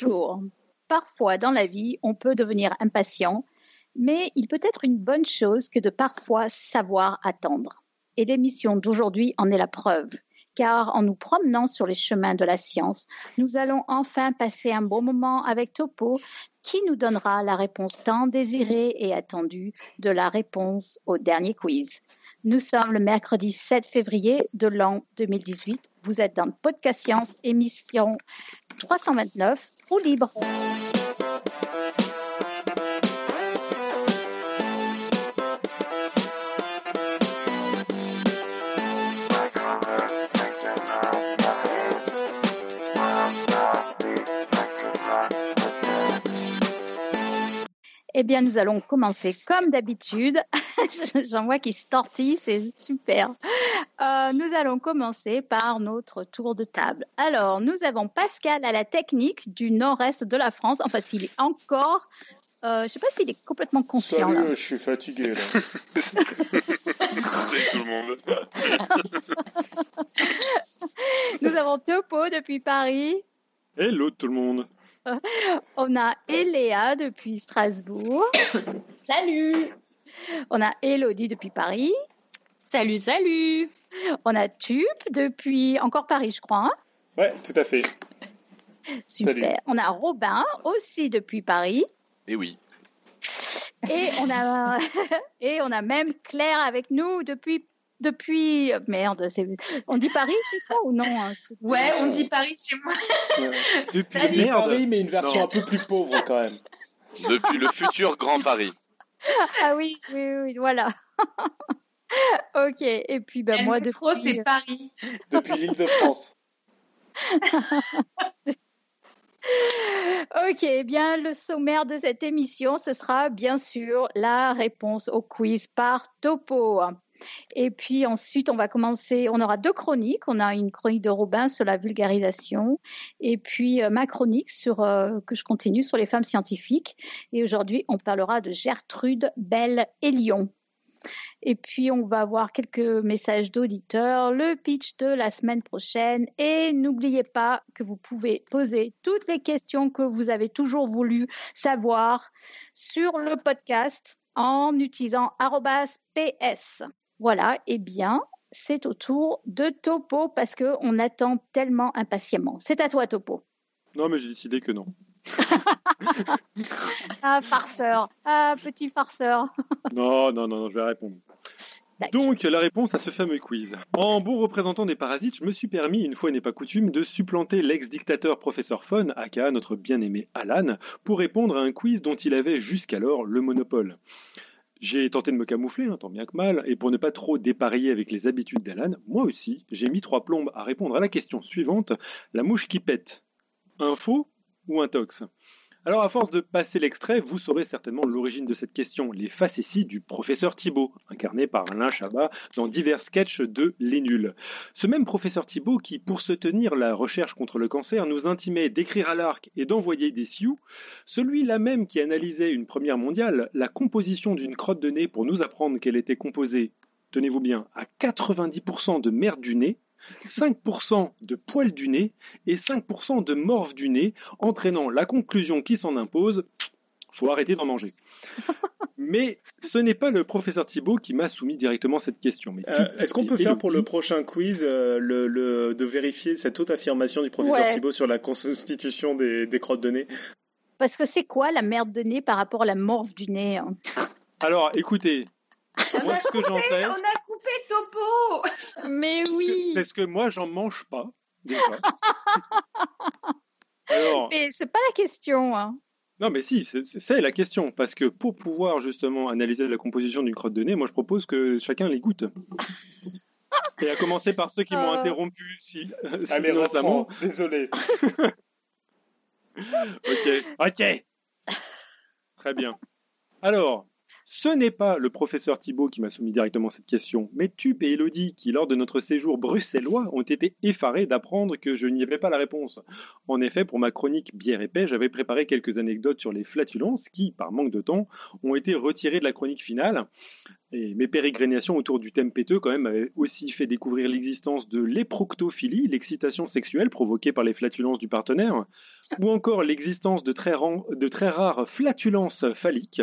Bonjour. Parfois dans la vie, on peut devenir impatient, mais il peut être une bonne chose que de parfois savoir attendre. Et l'émission d'aujourd'hui en est la preuve, car en nous promenant sur les chemins de la science, nous allons enfin passer un bon moment avec Topo, qui nous donnera la réponse tant désirée et attendue de la réponse au dernier quiz. Nous sommes le mercredi 7 février de l'an 2018. Vous êtes dans Podcast Science, émission 329, Eh bien, nous allons commencer comme d'habitude. J'en vois qui se tortille, c'est super. Euh, nous allons commencer par notre tour de table. Alors, nous avons Pascal à la technique du nord-est de la France. Enfin, s'il est encore euh, je ne sais pas s'il est complètement conscient. Salut, je suis fatigué là. Salut tout le monde. Nous avons Topo depuis Paris. Hello tout le monde. On a Eléa depuis Strasbourg. Salut. On a Elodie depuis Paris. Salut, salut. On a Tup depuis encore Paris, je crois. hein. Ouais, tout à fait. Super. Salut. On a Robin aussi depuis Paris. Et oui. Et on a, et on a même Claire avec nous depuis. Depuis. Merde, c'est- on dit Paris chez toi ou non hein, Ouais, on dit Paris chez moi. Depuis. Paris, mais une version Non. un peu plus pauvre quand même. Depuis le futur Grand Paris. Ah oui, oui, oui, voilà. ok, et puis ben, moi depuis. c'est Paris. Depuis l'île de France. Ok, eh bien le sommaire de cette émission, ce sera bien sûr la réponse au quiz par Topo. Et puis ensuite, on va commencer, on aura deux chroniques. On a une chronique de Robin sur la vulgarisation et puis euh, ma chronique sur, euh, que je continue sur les femmes scientifiques. Et aujourd'hui, on parlera de Gertrude Bell Elion. Et puis, on va avoir quelques messages d'auditeurs, le pitch de la semaine prochaine. Et n'oubliez pas que vous pouvez poser toutes les questions que vous avez toujours voulu savoir sur le podcast en utilisant ps. Voilà, eh bien, c'est au tour de Topo parce qu'on attend tellement impatiemment. C'est à toi, Topo. Non, mais j'ai décidé que non. Ah, farceur. Ah, petit farceur. Non, non, non, je vais répondre. Donc, la réponse à ce fameux quiz. En bon représentant des parasites, je me suis permis, une fois n'est pas coutume, de supplanter l'ex-dictateur professeur Fon, aka notre bien-aimé Alan, pour répondre à un quiz dont il avait jusqu'alors le monopole. J'ai tenté de me camoufler, hein, tant bien que mal, et pour ne pas trop dépareiller avec les habitudes d'Alan, moi aussi, j'ai mis trois plombes à répondre à la question suivante la mouche qui pète. Un faux ou un tox? Alors, à force de passer l'extrait, vous saurez certainement l'origine de cette question, les facéties du professeur Thibault, incarné par Alain Chabat dans divers sketchs de Les Nuls. Ce même professeur Thibault qui, pour se tenir la recherche contre le cancer, nous intimait d'écrire à l'arc et d'envoyer des sioux, celui-là même qui analysait une première mondiale, la composition d'une crotte de nez pour nous apprendre qu'elle était composée, tenez-vous bien, à 90% de merde du nez, 5% de poils du nez et 5% de morve du nez, entraînant la conclusion qui s'en impose faut arrêter d'en manger. Mais ce n'est pas le professeur Thibault qui m'a soumis directement cette question. Mais Euh, Est-ce qu'on peut faire pour le prochain quiz euh, le, le- de vérifier cette haute affirmation du professeur Ouais. Thibault sur la constitution des, des crottes de nez? Parce que c'est quoi la merde de nez par rapport à la morve du nez hein? Alors, écoutez, moi ce que j'en sais, On a Topo. Mais oui c'est ce que moi j'en mange pas déjà. Alors, Mais c'est pas la question. hein. non mais si, c'est- la question parce que pour pouvoir justement analyser la composition d'une crotte de nez, moi je propose que chacun les goûte. Et à commencer par ceux qui m'ont Euh. interrompu si, si Allez, récemment. reprends. Désolé. Ok, ok. Très bien. Alors, ce n'est pas le professeur Thibault qui m'a soumis directement cette question, mais Tup et Elodie qui, lors de notre séjour bruxellois, ont été effarés d'apprendre que je n'y avais pas la réponse. En effet, pour ma chronique bière et paix, j'avais préparé quelques anecdotes sur les flatulences qui, par manque de temps, ont été retirées de la chronique finale. Et mes pérégrinations autour du thème péteux, quand même, avaient aussi fait découvrir l'existence de l'éproctophilie, l'excitation sexuelle provoquée par les flatulences du partenaire, ou encore l'existence de, très rares flatulences phalliques.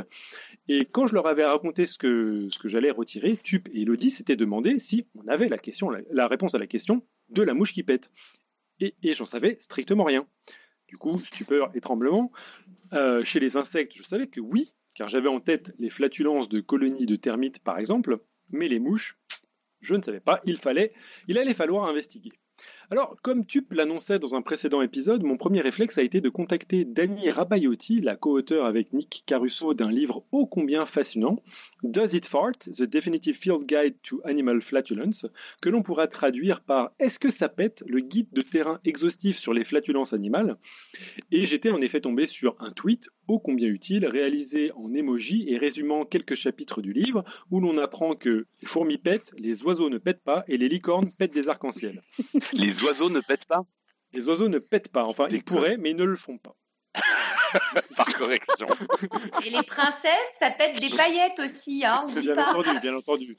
Et quand je leur avais raconté ce que, j'allais retirer, Tup et Elodie s'étaient demandé si on avait la, réponse à la question de la mouche qui pète. Et, et j'en savais strictement rien. Du coup, stupeur et tremblement. Euh, chez les insectes, je savais que oui, car j'avais en tête les flatulences de colonies de termites, par exemple, mais les mouches, je ne savais pas, il fallait, il allait falloir investiguer. Alors, comme Tup l'annonçait dans un précédent épisode, mon premier réflexe a été de contacter Dani Rabaiotti, la co-auteure avec Nick Caruso d'un livre ô combien fascinant, Does It Fart? The Definitive Field Guide to Animal Flatulence, que l'on pourra traduire par Est-ce que ça pète? le guide de terrain exhaustif sur les flatulences animales? Et j'étais en effet tombé sur un tweet ô combien utile, réalisé en emoji et résumant quelques chapitres du livre, où l'on apprend que les fourmis pètent, les oiseaux ne pètent pas et les licornes pètent des arcs-en-ciel. Oiseaux ne pètent pas? Les oiseaux ne pètent pas, enfin ils pourraient, mais ils ne le font pas. par correction. Et les princesses, ça pète des paillettes aussi, hein, Bien pas. entendu, bien entendu.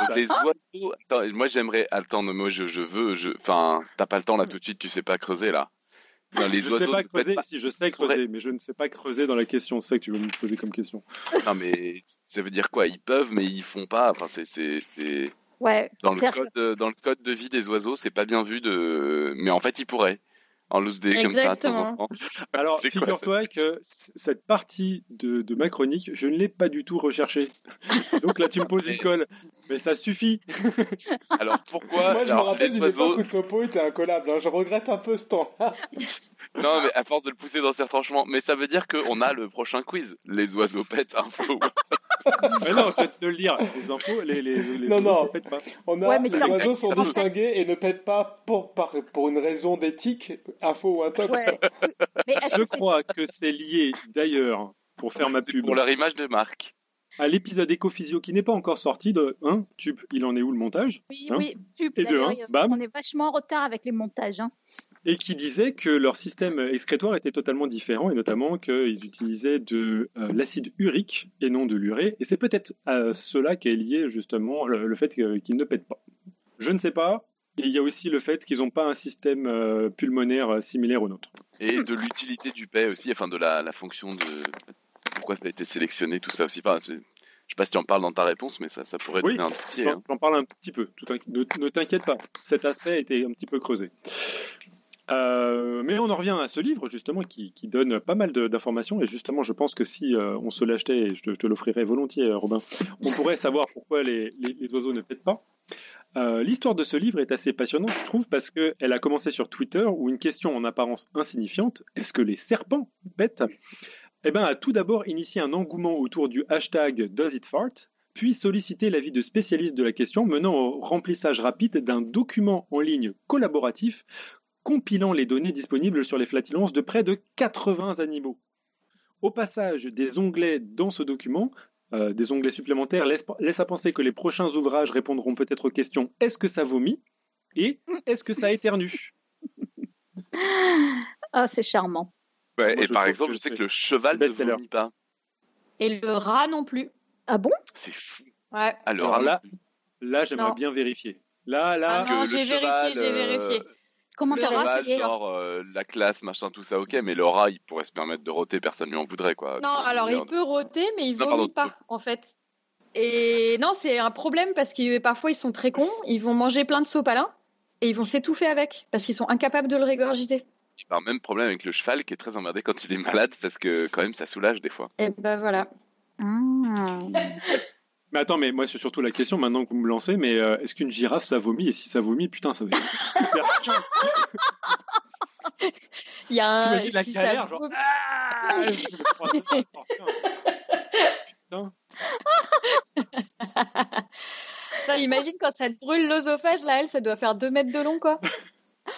Donc les oiseaux. Attends, moi j'aimerais. Attends, non, moi je, je veux. Je... Enfin, t'as pas le temps là tout de suite, tu sais pas creuser là. Non, les je oiseaux sais pas creuser, pas. si je sais creuser, mais je ne sais pas creuser dans la question. C'est ça que tu veux me poser comme question. Non, mais ça veut dire quoi? Ils peuvent, mais ils font pas. Enfin, c'est. Ouais. Dans le, code, de- dans le code de vie des oiseaux, c'est pas bien vu de. Mais en fait, ils pourraient. En loose day comme ça de temps en temps. Alors, figure-toi que cette partie de, de ma chronique, je ne l'ai pas du tout recherchée. Donc là, tu me poses une colle. Mais ça suffit. Alors pourquoi Moi, je me rappelle d'une époque où Topo était incollable. hein. Je regrette un peu ce temps-là. Non, mais à force de le pousser dans ses retranchements. Mais ça veut dire qu'on a le prochain quiz. Les oiseaux pètent info. Mais non, je vais te le dire. Les infos, les, les, les Non, oiseaux, non. ça pète pas. On a, Ouais, mais les oiseaux sont en fait- distingués et ne pètent pas pour, par- pour une raison d'éthique, info ou intox. Ouais. Je crois que c'est lié, d'ailleurs, pour faire ma pub, pour leur image de marque. À l'épisode Ecophysio qui n'est pas encore sorti de 1. Tup, il en est où le montage Oui, Hein oui, Et de un, bam. on est vachement en retard avec les montages. hein. et qui disait que leur système excrétoire était totalement différent et notamment qu'ils utilisaient de euh, l'acide urique et non de l'urée. Et c'est peut-être à cela qu'est lié justement le, le fait qu'ils ne pètent pas. Je ne sais pas. Et il y a aussi le fait qu'ils n'ont pas un système euh, pulmonaire euh, similaire au nôtre. Et de l'utilité du paix aussi, enfin de la, la fonction de pourquoi ça a été sélectionné, tout ça aussi. Enfin, je sais pas si tu en parles dans ta réponse, mais ça, ça pourrait Oui, donner un petit. J'en hein. parle un petit peu. Tout ne ne t'inquiète pas. Cet aspect a été un petit peu creusé. Euh, mais on en revient à ce livre justement qui, qui donne pas mal d'informations et justement je pense que si euh, on se l'achetait et je te, l'offrirais volontiers euh, Robin on pourrait savoir pourquoi les, les- les oiseaux ne pètent pas Euh, l'histoire de ce livre est assez passionnante je trouve parce qu'elle a commencé sur Twitter où une question en apparence insignifiante est-ce que les serpents pètent? Eh ben, a tout d'abord initié un engouement autour du hashtag Does it fart puis sollicité l'avis de spécialistes de la question menant au remplissage rapide d'un document en ligne collaboratif compilant les données disponibles sur les flatulences de près de 80 animaux. Au passage, des onglets dans ce document, euh, des onglets supplémentaires, laissent, à penser que les prochains ouvrages répondront peut-être aux questions est-ce que ça vomit? et est-ce que ça éternue? Ah, c'est charmant. Ouais, Moi, et par exemple, je sais que le cheval ne vomit pas. Et le rat non plus. Ah bon? C'est fou. Ouais. Alors, Alors là, là j'aimerais bien vérifier. Là, là, Ah non, j'ai vérifié, j'ai vérifié. Comment Le cheval, genre euh, la classe, machin, tout ça, ok, mais le rat, il pourrait se permettre de roter, personne lui en voudrait, quoi. Non, alors il peut roter, mais il Non, vomit pas, en fait. Et non, c'est un problème parce que parfois ils sont très cons, ils vont manger plein de sopalin et ils vont s'étouffer avec parce qu'ils sont incapables de le régurgiter. Par même problème avec le cheval qui est très emmerdé quand il est malade parce que quand même ça soulage des fois. Et ben voilà. Ah. Mais attends, mais moi c'est surtout la question maintenant que vous me lancez, mais euh, est-ce qu'une girafe ça vomit? Et si ça vomit, putain, ça veut dire super. Il y a un. T'imagines la si ça galère, genre, vomit- Ah, putain. Putain, imagine quand ça te brûle l'œsophage, là, elle, ça doit faire 2 mètres de long, quoi.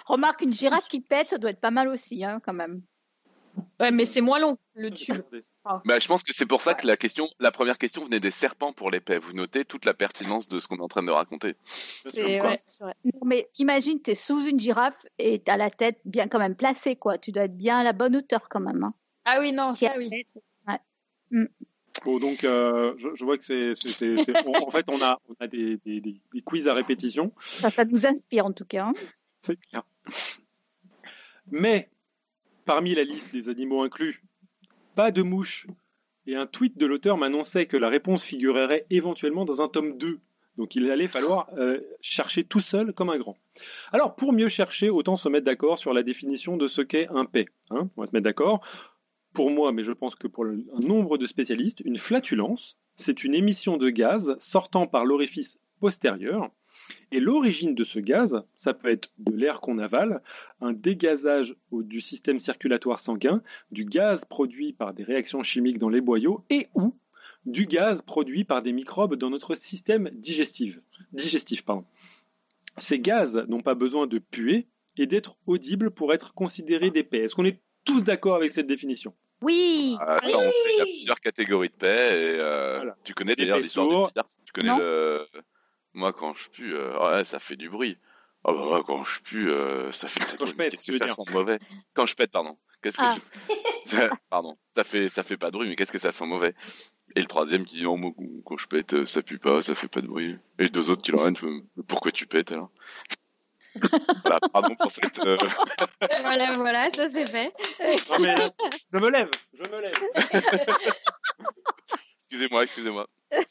Remarque, une girafe qui pète, ça doit être pas mal aussi, hein, quand même. Ouais, mais c'est moins long, le tube. Bah, je pense que c'est pour ça que la question, la première question venait des serpents pour l'épée. Vous notez toute la pertinence de ce qu'on est en train de raconter. C'est ouais, vrai. Non, mais imagine, tu es sous une girafe et tu as la tête bien quand même placée, quoi. Tu dois être bien à la bonne hauteur quand même. hein. Ah oui, non, ça oui. ouais. Mm. Bon, donc, euh, je, je vois que c'est. en fait, on a, on a des- des- des quiz à répétition. Ça, ça nous inspire en tout cas. hein. Mais, parmi la liste des animaux inclus, pas de mouches. Et un tweet de l'auteur m'annonçait que la réponse figurerait éventuellement dans un tome 2. Donc il allait falloir euh, chercher tout seul comme un grand. Alors pour mieux chercher, autant se mettre d'accord sur la définition de ce qu'est un paix. hein. on va se mettre d'accord. Pour moi, mais je pense que pour un nombre de spécialistes, une flatulence, c'est une émission de gaz sortant par l'orifice postérieur. Et l'origine de ce gaz, ça peut être de l'air qu'on avale, un dégazage du système circulatoire sanguin, du gaz produit par des réactions chimiques dans les boyaux et ou du gaz produit par des microbes dans notre système digestif. digestif pardon. Ces gaz n'ont pas besoin de puer et d'être audibles pour être considérés des paix. Est-ce qu'on est tous d'accord avec cette définition? Oui. Ah, ça, on sait qu'il y a plusieurs catégories de paix. Et, euh, Voilà. Tu connais Des d'ailleurs l'histoire sourds. du petit garçon. Tu connais Non. le. Moi, quand je pue, euh, ouais, ça fait du bruit. Ah bah ouais, quand je pue, euh, ça fait du Quand bruit. je pète, que ça dire. sent mauvais? Quand je pète, pardon. Qu'est-ce que Ah. je... Ça- Pardon. Ça fait, ça fait pas de bruit, mais qu'est-ce que ça sent mauvais? Et le troisième qui dit, oh, moi, quand je pète, euh, ça pue pas, ça fait pas de bruit. Et les deux autres qui leur disent, pourquoi tu pètes alors? Voilà, pardon pour cette. euh, voilà, voilà, ça c'est fait. Non, mais là, Je me lève, je me lève. Excusez-moi, excusez-moi.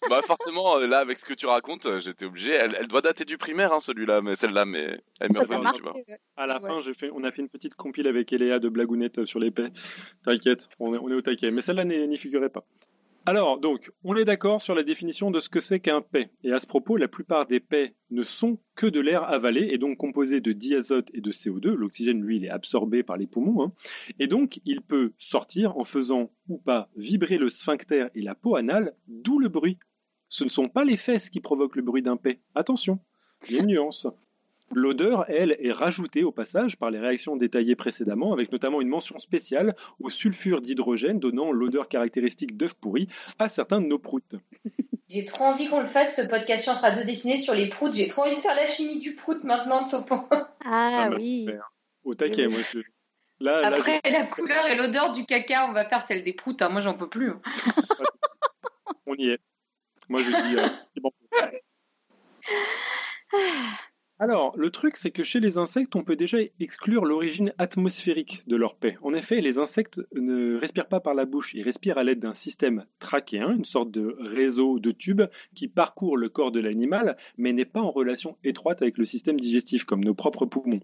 Bah forcément, euh, là, avec ce que tu racontes, euh, j'étais obligé. Elle, elle doit dater du primaire, hein, celui-là, mais celle-là, mais elle revenue, marqué. tu vois. À la Ouais. fin, j'ai fait, on a fait une petite compile avec Eléa de blagounettes sur les paix. T'inquiète, on est, on est au taquet. Mais celle-là n'y figurait pas. Alors, donc, on est d'accord sur la définition de ce que c'est qu'un paix. Et à ce propos, la plupart des paix ne sont que de l'air avalé et donc composé de diazote et de CO2. L'oxygène, lui, est absorbé par les poumons. hein. Et donc, il peut sortir en faisant ou pas vibrer le sphincter et la peau anale, d'où le bruit. Ce ne sont pas les fesses qui provoquent le bruit d'un paix. Attention, il une nuance. L'odeur, elle, est rajoutée au passage par les réactions détaillées précédemment, avec notamment une mention spéciale au sulfure d'hydrogène donnant l'odeur caractéristique d'œuf pourri à certains de nos proutes. J'ai trop envie qu'on le fasse, ce podcast Science Radio dessiné sur les proutes. J'ai trop envie de faire la chimie du prout maintenant, Topon. Ah bah, oui. Au taquet, moi. je- Là, là, Après, la couleur et l'odeur du caca, on va faire celle des proutes. hein. Moi, j'en peux plus. hein. on y est. Moi, je dis. euh, c'est bon. Alors, le truc, c'est que chez les insectes, on peut déjà exclure l'origine atmosphérique de leur paix. En effet, les insectes ne respirent pas par la bouche, ils respirent à l'aide d'un système trachéen, une sorte de réseau de tubes qui parcourt le corps de l'animal, mais n'est pas en relation étroite avec le système digestif, comme nos propres poumons.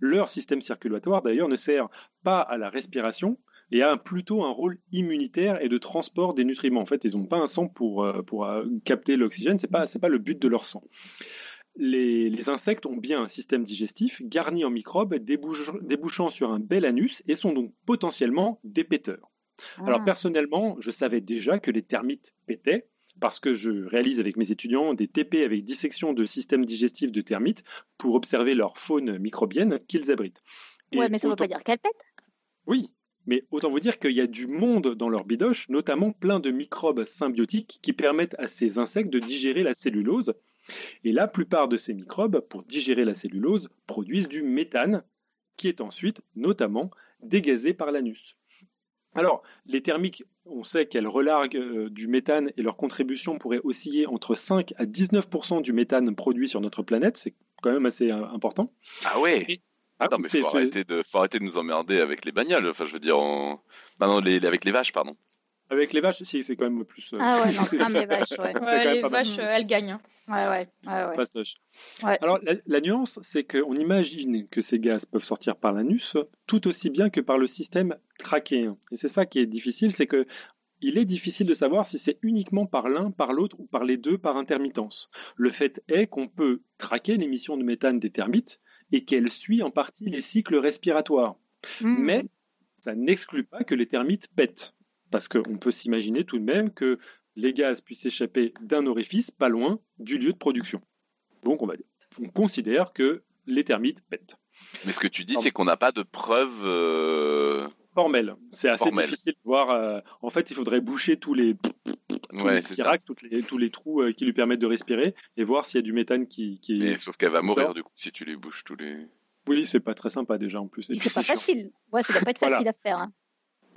Leur système circulatoire, d'ailleurs, ne sert pas à la respiration, et a plutôt un rôle immunitaire et de transport des nutriments. En fait, ils n'ont pas un sang pour, euh, euh, capter l'oxygène, ce n'est pas le but de leur sang. Les, les insectes ont bien un système digestif garni en microbes débouchant, débouchant sur un bel anus et sont donc potentiellement des péteurs. Alors Ah. personnellement, je savais déjà que les termites pétaient parce que je réalise avec mes étudiants des TP avec dissection de systèmes digestifs de termites pour observer leur faune microbienne qu'ils abritent. Ouais, mais ça ne veut autant- pas dire qu'elle pète. oui, mais autant vous dire qu'il y a du monde dans leur bidoche, notamment plein de microbes symbiotiques qui permettent à ces insectes de digérer la cellulose. Et la plupart de ces microbes, pour digérer la cellulose, produisent du méthane, qui est ensuite notamment dégazé par l'anus. Alors, les thermiques, on sait qu'elles relarguent euh, du méthane et leur contribution pourrait osciller entre 5 à 19% du méthane produit sur notre planète. C'est quand même assez euh, important. Ah ouais Ah, Non, mais c'est- faut arrêter, de, faut arrêter de nous emmerder avec les bagnoles. Enfin, je veux dire, en... bah non, les, avec les vaches, pardon. Avec les vaches, si, c'est quand même plus. euh, Ah ouais, non, c'est un des vaches, ouais. Les mal. vaches, euh, elles gagnent. hein. Ouais, ouais, ouais, ouais. fastoche. Ouais. Alors, la, la nuance, c'est qu'on imagine que ces gaz peuvent sortir par l'anus tout aussi bien que par le système trachéen. Et c'est ça qui est difficile, c'est que il est difficile de savoir si c'est uniquement par l'un, par l'autre ou par les deux par intermittence. Le fait est qu'on peut traquer l'émission de méthane des termites et qu'elle suit en partie les cycles respiratoires. Mm. Mais ça n'exclut pas que les termites pètent. Parce qu'on peut s'imaginer tout de même que les gaz puissent s'échapper d'un orifice pas loin du lieu de production. Donc on, va, on considère que les termites pètent. Mais ce que tu dis, c'est qu'on n'a pas de preuves. euh, Formel, c'est assez Formel. difficile de voir. euh, en fait, il faudrait boucher tous les, tous Ouais, les spiracs, tous les trous euh, qui lui permettent de respirer et voir s'il y a du méthane qui. qui... Mais sauf qu'elle va mourir sort. du coup si tu les bouges tous les. Oui, c'est pas très sympa déjà en plus. C'est pas chiant. facile. Ouais, ça doit pas être Voilà. facile à faire. hein.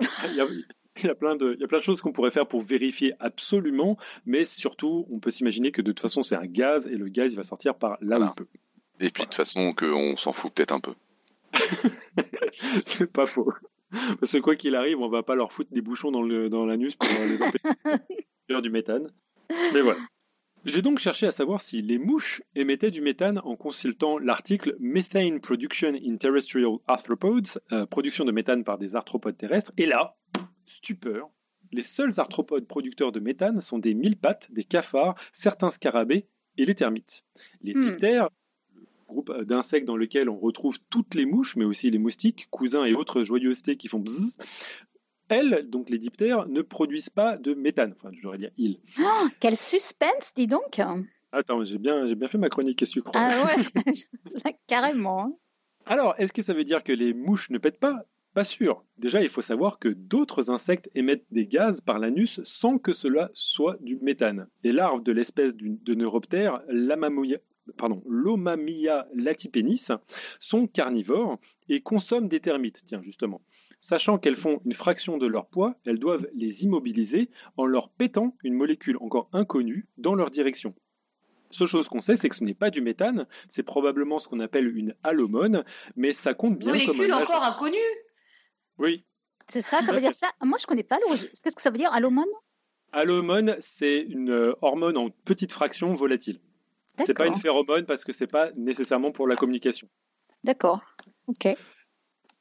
Il y a- plein de, il y a plein de choses qu'on pourrait faire pour vérifier absolument, mais surtout, on peut s'imaginer que de toute façon, c'est un gaz et le gaz, il va sortir par là où Voilà. il peut. Et puis de toute façon, qu'on s'en fout peut-être un peu. c'est pas faux. Parce que quoi qu'il arrive, on va pas leur foutre des bouchons dans le dans l'anus pour les empêcher du méthane. Mais voilà. J'ai donc cherché à savoir si les mouches émettaient du méthane en consultant l'article Methane Production in Terrestrial Arthropods, euh, production de méthane par des arthropodes terrestres. Et là, stupeur, les seuls arthropodes producteurs de méthane sont des mille-pattes, des cafards, certains scarabées et les termites. Les Hmm. diptères, le groupe euh, d'insectes dans lequel on retrouve toutes les mouches, mais aussi les moustiques, cousins et autres joyeusetés qui font bzzz, elles, donc les diptères, ne produisent pas de méthane. Enfin, j'aurais dire ils. Oh, quel suspense, dis donc. Attends, j'ai bien, j'ai bien fait ma chronique, qu'est-ce que tu crois? Ah ouais, carrément. Alors, est-ce que ça veut dire que les mouches ne pètent pas? Pas sûr. Déjà, il faut savoir que d'autres insectes émettent des gaz par l'anus sans que cela soit du méthane. Les larves de l'espèce de neuroptère, pardon, l'Omamia latipenis, sont carnivores et consomment des termites. Tiens, justement. Sachant qu'elles font une fraction de leur poids, elles doivent les immobiliser en leur pétant une molécule encore inconnue dans leur direction. Seule chose qu'on sait, c'est que ce n'est pas du méthane, c'est probablement ce qu'on appelle une halomone, mais ça compte bien comme Molécule un encore inconnue? Oui, C'est ça, ça veut dire ça? Moi, je connais pas l'origine. Qu'est-ce que ça veut dire, allomone? Halomone, c'est une euh, hormone en petite fraction volatile. C'est pas une phéromone parce que c'est pas nécessairement pour la communication. D'accord. Ok.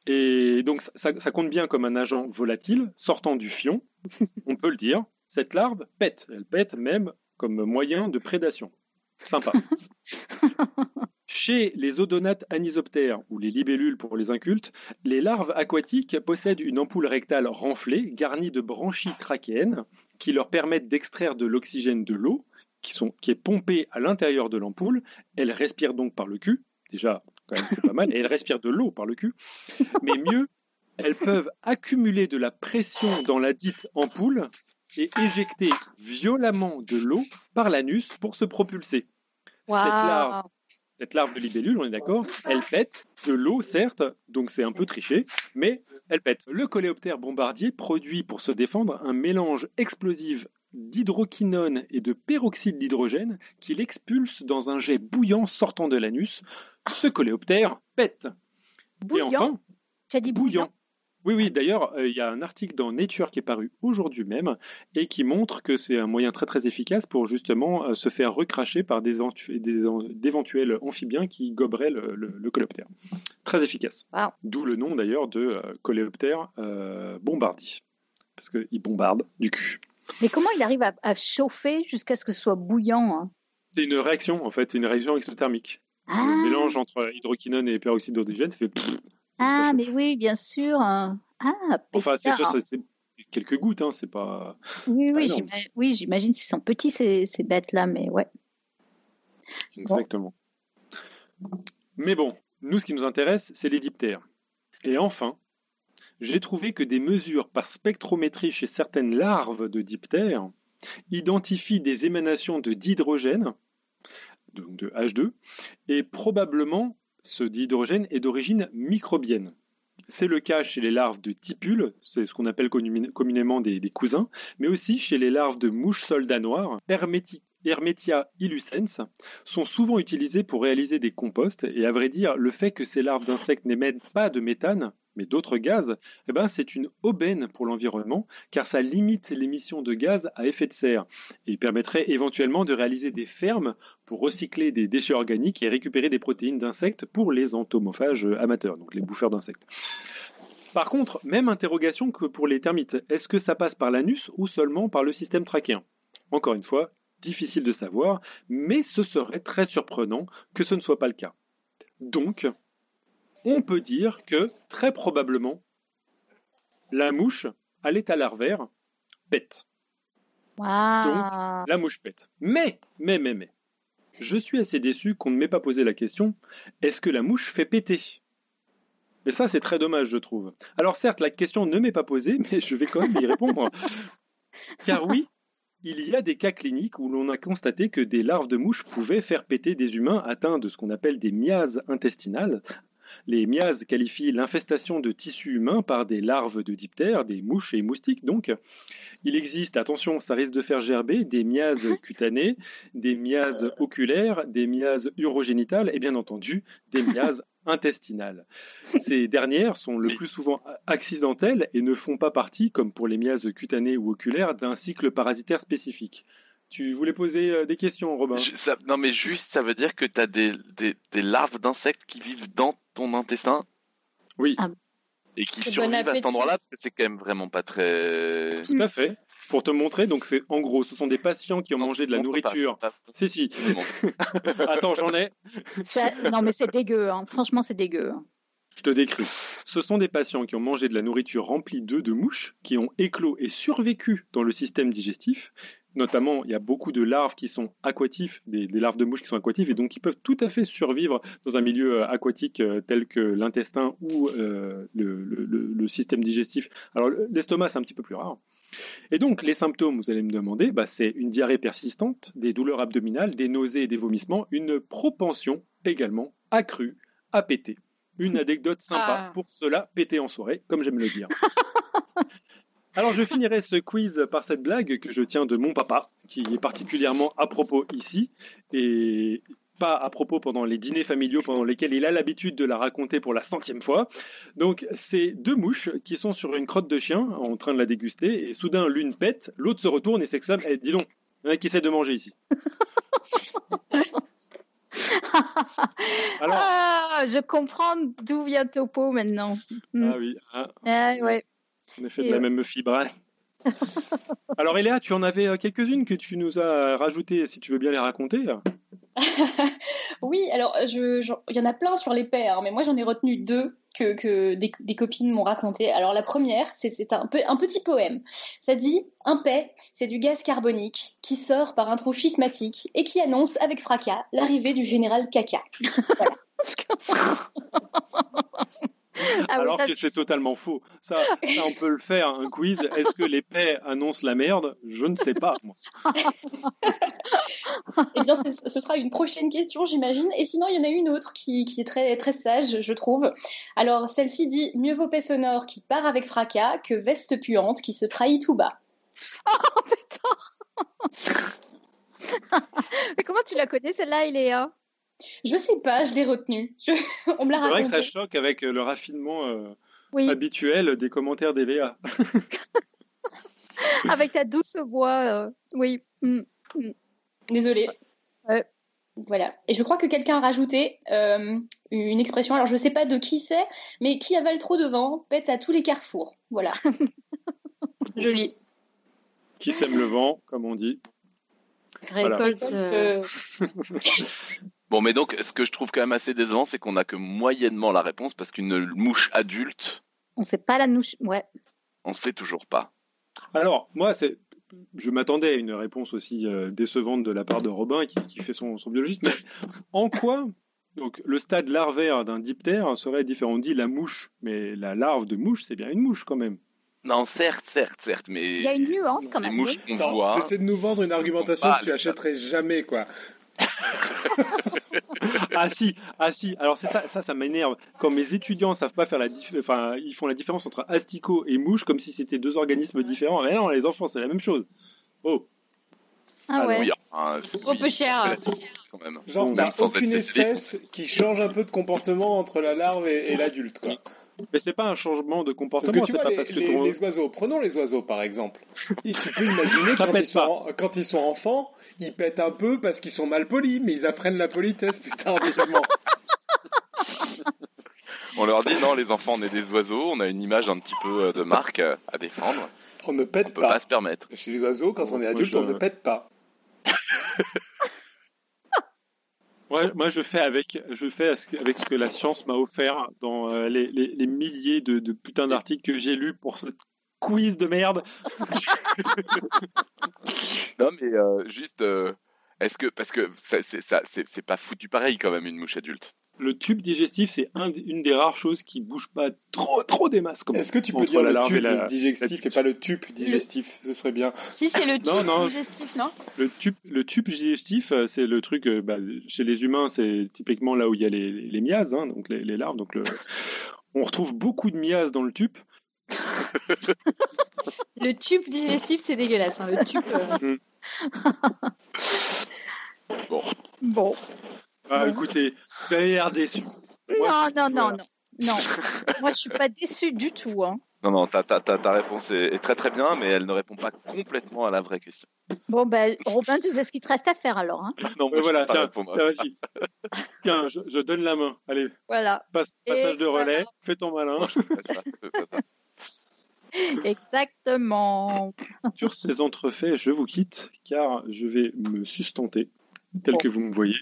Et donc ça compte bien comme un agent volatile sortant du fion, on peut le dire. Cette larve pète, elle pète même comme moyen de prédation. Sympa. Chez les odonates anisoptères ou les libellules pour les incultes, les larves aquatiques possèdent une ampoule rectale renflée garnie de branchies trachéennes qui leur permettent d'extraire de l'oxygène de l'eau qui, sont- qui est pompée à l'intérieur de l'ampoule. Elles respirent donc par le cul. Déjà, quand même, c'est pas mal. Et elles respirent de l'eau par le cul. Mais mieux, elles peuvent accumuler de la pression dans la dite ampoule et éjecter violemment de l'eau par l'anus pour se propulser. Cette larve. Cette larve de libellule, on est d'accord, elle pète de l'eau, certes, donc c'est un peu triché, mais elle pète. Le coléoptère bombardier produit pour se défendre un mélange explosif d'hydroquinone et de peroxyde d'hydrogène qu'il expulse dans un jet bouillant sortant de l'anus. Ce coléoptère pète. Bouillant. Et enfin, dit bouillant. Oui, oui, d'ailleurs, euh, il y a un article dans Nature qui est paru aujourd'hui même et qui montre que c'est un moyen très très efficace pour justement euh, se faire recracher par des entu- des en- d'éventuels amphibiens qui goberaient le, le- le coléoptère. Très efficace. Wow. D'où le nom d'ailleurs de euh, coléoptère bombardier. Parce qu'il bombarde du cul. Mais comment il arrive à, à chauffer jusqu'à ce que ce soit bouillant hein? C'est une réaction en fait, c'est une réaction exothermique. ah, Le mélange entre hydroquinone et peroxyde fait. Ah, mais oui, bien sûr. hein. Ah, Enfin, c'est quelques gouttes, hein, c'est pas. Oui, pas oui, j'imagine qu'ils sont petits ces, ces bêtes-là, mais ouais. Exactement. Mais bon, nous, ce qui nous intéresse, c'est les diptères. Et enfin, j'ai trouvé que des mesures par spectrométrie chez certaines larves de diptères identifient des émanations de dihydrogène, donc de H2, et probablement ce dihydrogène est d'origine microbienne. C'est le cas chez les larves de tipules, c'est ce qu'on appelle commun- communément des, cousins, mais aussi chez les larves de mouches soldats Hermeti- Hermetia illucens, sont souvent utilisées pour réaliser des composts. Et à vrai dire, le fait que ces larves d'insectes n'émettent pas de méthane, mais d'autres gaz, eh ben, c'est une aubaine pour l'environnement, car ça limite l'émission de gaz à effet de serre et permettrait éventuellement de réaliser des fermes pour recycler des déchets organiques et récupérer des protéines d'insectes pour les entomophages amateurs, donc les bouffeurs d'insectes. Par contre, même interrogation que pour les termites. Est-ce que ça passe par l'anus ou seulement par le système trachéen? Encore une fois, difficile de savoir, mais ce serait très surprenant que ce ne soit pas le cas. Donc, on peut dire que très probablement, la mouche à l'état larvaire pète. Waouh. La mouche pète. Mais, mais, mais, mais, je suis assez déçu qu'on ne m'ait pas posé la question est-ce que la mouche fait péter? Et ça, c'est très dommage, je trouve. Alors, certes, la question ne m'est pas posée, mais je vais quand même y répondre. Car oui, il y a des cas cliniques où l'on a constaté que des larves de mouches pouvaient faire péter des humains atteints de ce qu'on appelle des miases intestinales. Les miasmes qualifient l'infestation de tissus humains par des larves de diptères, des mouches et moustiques donc. Il existe, attention, ça risque de faire gerber, des miasmes cutanées, des miasmes oculaires, des miasmes urogénitales et bien entendu des miasmes intestinales. Ces dernières sont le plus souvent accidentelles et ne font pas partie, comme pour les miasmes cutanées ou oculaires, d'un cycle parasitaire spécifique. Tu voulais poser euh, des questions, Robin Je- ça- non, mais juste, ça veut dire que tu as des, des, des larves d'insectes qui vivent dans ton intestin? Oui, Ah. et qui survivent à cet endroit-là parce que c'est quand même vraiment pas très. tout à fait. Pour te montrer, donc c'est en gros, ce sont des patients qui ont Non, mangé de la montre pas, nourriture. pas- Si, si. Attends, j'en ai. Ça- non, mais c'est dégueu. hein. Franchement, c'est dégueu. hein. Je te décris. Ce sont des patients qui ont mangé de la nourriture remplie d'œufs de mouches, qui ont éclos et survécu dans le système digestif. Notamment, il y a beaucoup de larves qui sont aquatifs, des, des larves de mouches qui sont aquatives, et donc qui peuvent tout à fait survivre dans un milieu euh, aquatique euh, tel que l'intestin ou euh, le, système digestif. Alors, le- l'estomac, c'est un petit peu plus rare. Et donc, les symptômes, vous allez me demander, bah, c'est une diarrhée persistante, des douleurs abdominales, des nausées et des vomissements, une propension également accrue à péter. Une anecdote sympa Ah. pour cela, péter en soirée, comme j'aime le dire. Alors, je finirai ce quiz par cette blague que je tiens de mon papa, qui est particulièrement à propos ici, et pas à propos pendant les dîners familiaux pendant lesquels il a l'habitude de la raconter pour la centième fois. Donc, c'est deux mouches qui sont sur une crotte de chien en train de la déguster, et soudain l'une pète, l'autre se retourne et s'exclame Eh, Dis donc, il y en a qui essaie de manger ici. Alors, Ah, je comprends d'où vient Topo maintenant. Mm. ah oui, ah, Ah, ouais. on est fait de la euh, même fibre. hein. Alors, Eléa, tu en avais euh, quelques-unes que tu nous as rajoutées, si tu veux bien les raconter. Oui, alors je, je- il y en a plein sur les paix, hein, mais moi j'en ai retenu deux que, des, copines m'ont raconté. Alors la première, c'est- un petit poème. Ça dit Un paix, c'est du gaz carbonique qui sort par un trou schismatique et qui annonce avec fracas l'arrivée du général Caca. Ah oui, Alors ça, que c'est totalement faux. Ça, ça, on peut le faire, un quiz. Est-ce que les paix annoncent la merde? Je ne sais pas. moi. Eh bien, ce sera une prochaine question, j'imagine. Et sinon, il y en a une autre qui, qui est très, très sage, je trouve. Alors, celle-ci dit Mieux vaut paix sonore qui part avec fracas que veste puante qui se trahit tout bas. Oh putain Mais comment tu la connais celle-là, Iléa Je sais pas, je l'ai. Je- On me l'a C'est vrai que raconté. ça choque avec le raffinement euh, Oui, habituel des commentaires d'Eléa. avec ta douce voix. euh, Oui. Mm. Désolée. Ouais. Voilà. Et je crois que quelqu'un a rajouté euh, une expression, alors je sais pas de qui c'est, mais qui avale trop de vent pète à tous les carrefours. Voilà. Joli. Qui sème le vent, comme on dit. Récolte. euh, Euh, Bon, mais donc, ce que je trouve quand même assez décevant, c'est qu'on a que moyennement la réponse parce qu'une mouche adulte, On sait pas la nouche. Ouais. on sait toujours pas. Alors, moi, c'est. Je m'attendais à une réponse aussi euh, décevante de la part de Robin qui, qui fait son, son biologiste. Mais en quoi donc, le stade larvaire d'un diptère serait différent? On dit la mouche, mais la larve de mouche, c'est bien une mouche quand même. Non, certes, certes, certes, mais Il y a une nuance quand les même. mouches oui. qu'on voit. T'essaies de nous vendre une argumentation que tu les- achèterais jamais, quoi. Ah si, ah si. Alors c'est ça, ça, ça m'énerve. Quand mes étudiants savent pas faire la dif- enfin, ils font la différence entre asticot et mouche comme si c'était deux organismes différents. Mais non, les enfants, c'est la même chose. Oh. Ah ouais. Oui, enfin, Trop oui, peu cher. quand même. Genre, t'as aucune espèce qui change un peu de comportement entre la larve et, et l'adulte, quoi. Mais c'est pas un changement de Parce comportement. que tu vois, pas les, parce que les- ton- les oiseaux, prenons les oiseaux par exemple. Et tu peux imaginer quand ils, sont, en- quand ils sont enfants, ils pètent un peu parce qu'ils sont mal polis, mais ils apprennent la politesse plus tardivement. On leur dit non, les enfants, on est des oiseaux, on a une image un petit peu euh, de marque à défendre, On ne on pète peut pas. pas se permettre. Chez les oiseaux, quand on est Moi, adulte, je- on ne pète pas. Moi, je fais avec, je fais avec ce que la science m'a offert dans euh, les, milliers de, putains d'articles que j'ai lus pour ce quiz de merde. Non, mais euh, juste, euh, est-ce que parce que c'est pas foutu pareil quand même une mouche adulte. Le tube digestif, c'est un, une des rares choses qui bouge pas trop, trop des masses. Est-ce que tu peux dire la le tube et la- digestif et pas le tube digestif? Ce serait bien. Si c'est le tube Non, non. digestif, non? Le tube, le tube digestif, euh, c'est le truc, euh, bah, chez les humains, c'est typiquement là où il y a les, les miases, hein, donc les, les larves. Donc le... On retrouve beaucoup de miases dans le tube. Le tube digestif, c'est dégueulasse. hein, Le tube. euh, Bon. Ah, écoutez, vous avez l'air déçu. Moi, non, non, non, voilà. non. Non. Moi, je suis pas déçue du tout. Hein. Non, non, ta, ta, ta, ta réponse est, est très très bien, mais elle ne répond pas complètement à la vraie question. Bon, ben, Robin, tu sais ce qu'il te reste à faire alors. Hein. Non, moi, je voilà, tiens, vas-y. Tiens, je, je donne la main. Allez, Voilà, passe, Et passage de relais, voilà. fais ton malin. Exactement. Sur ces entrefaits, je vous quitte car je vais me sustenter tel Bon. que vous me voyez.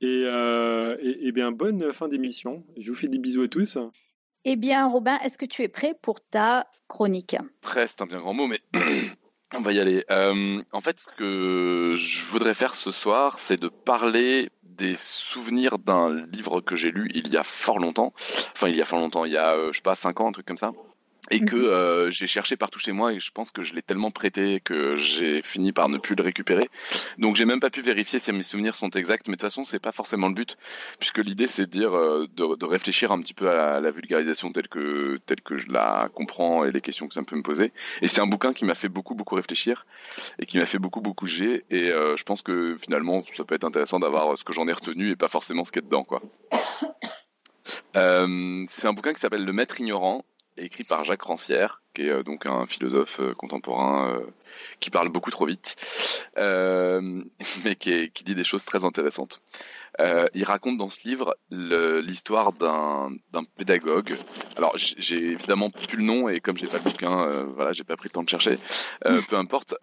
Et, euh, et- et bien, bonne fin d'émission. Je vous fais des bisous à tous. Eh bien, Robin, est-ce que tu es prêt pour ta chronique? Prêt, c'est un bien grand mot, mais on va y aller. Euh, en fait, ce que je voudrais faire ce soir, c'est de parler des souvenirs d'un livre que j'ai lu il y a fort longtemps. Enfin, il y a fort longtemps, il y a, euh, je sais pas, 5 ans, un truc comme ça. Et que Mhm. euh, j'ai cherché partout chez moi et je pense que je l'ai tellement prêté que j'ai fini par ne plus le récupérer. Donc j'ai même pas pu vérifier si mes souvenirs sont exacts, mais de toute façon c'est pas forcément le but, puisque l'idée c'est de dire euh, de, de réfléchir un petit peu à la, à la vulgarisation telle que telle que je la comprends et les questions que ça peut me poser. Et c'est un bouquin qui m'a fait beaucoup beaucoup réfléchir et qui m'a fait beaucoup beaucoup gérer. Et euh, je pense que finalement ça peut être intéressant d'avoir ce que j'en ai retenu et pas forcément ce qu'il y a dedans quoi. Euh, c'est un bouquin qui s'appelle Le Maître ignorant, écrit par Jacques Rancière, qui est euh, donc un philosophe euh, contemporain euh, qui parle beaucoup trop vite, mais qui, dit des choses très intéressantes. Il raconte dans ce livre l'histoire d'un pédagogue. Alors j'ai évidemment plus le nom et comme j'ai pas le bouquin, voilà, j'ai pas pris le temps de chercher. Peu importe.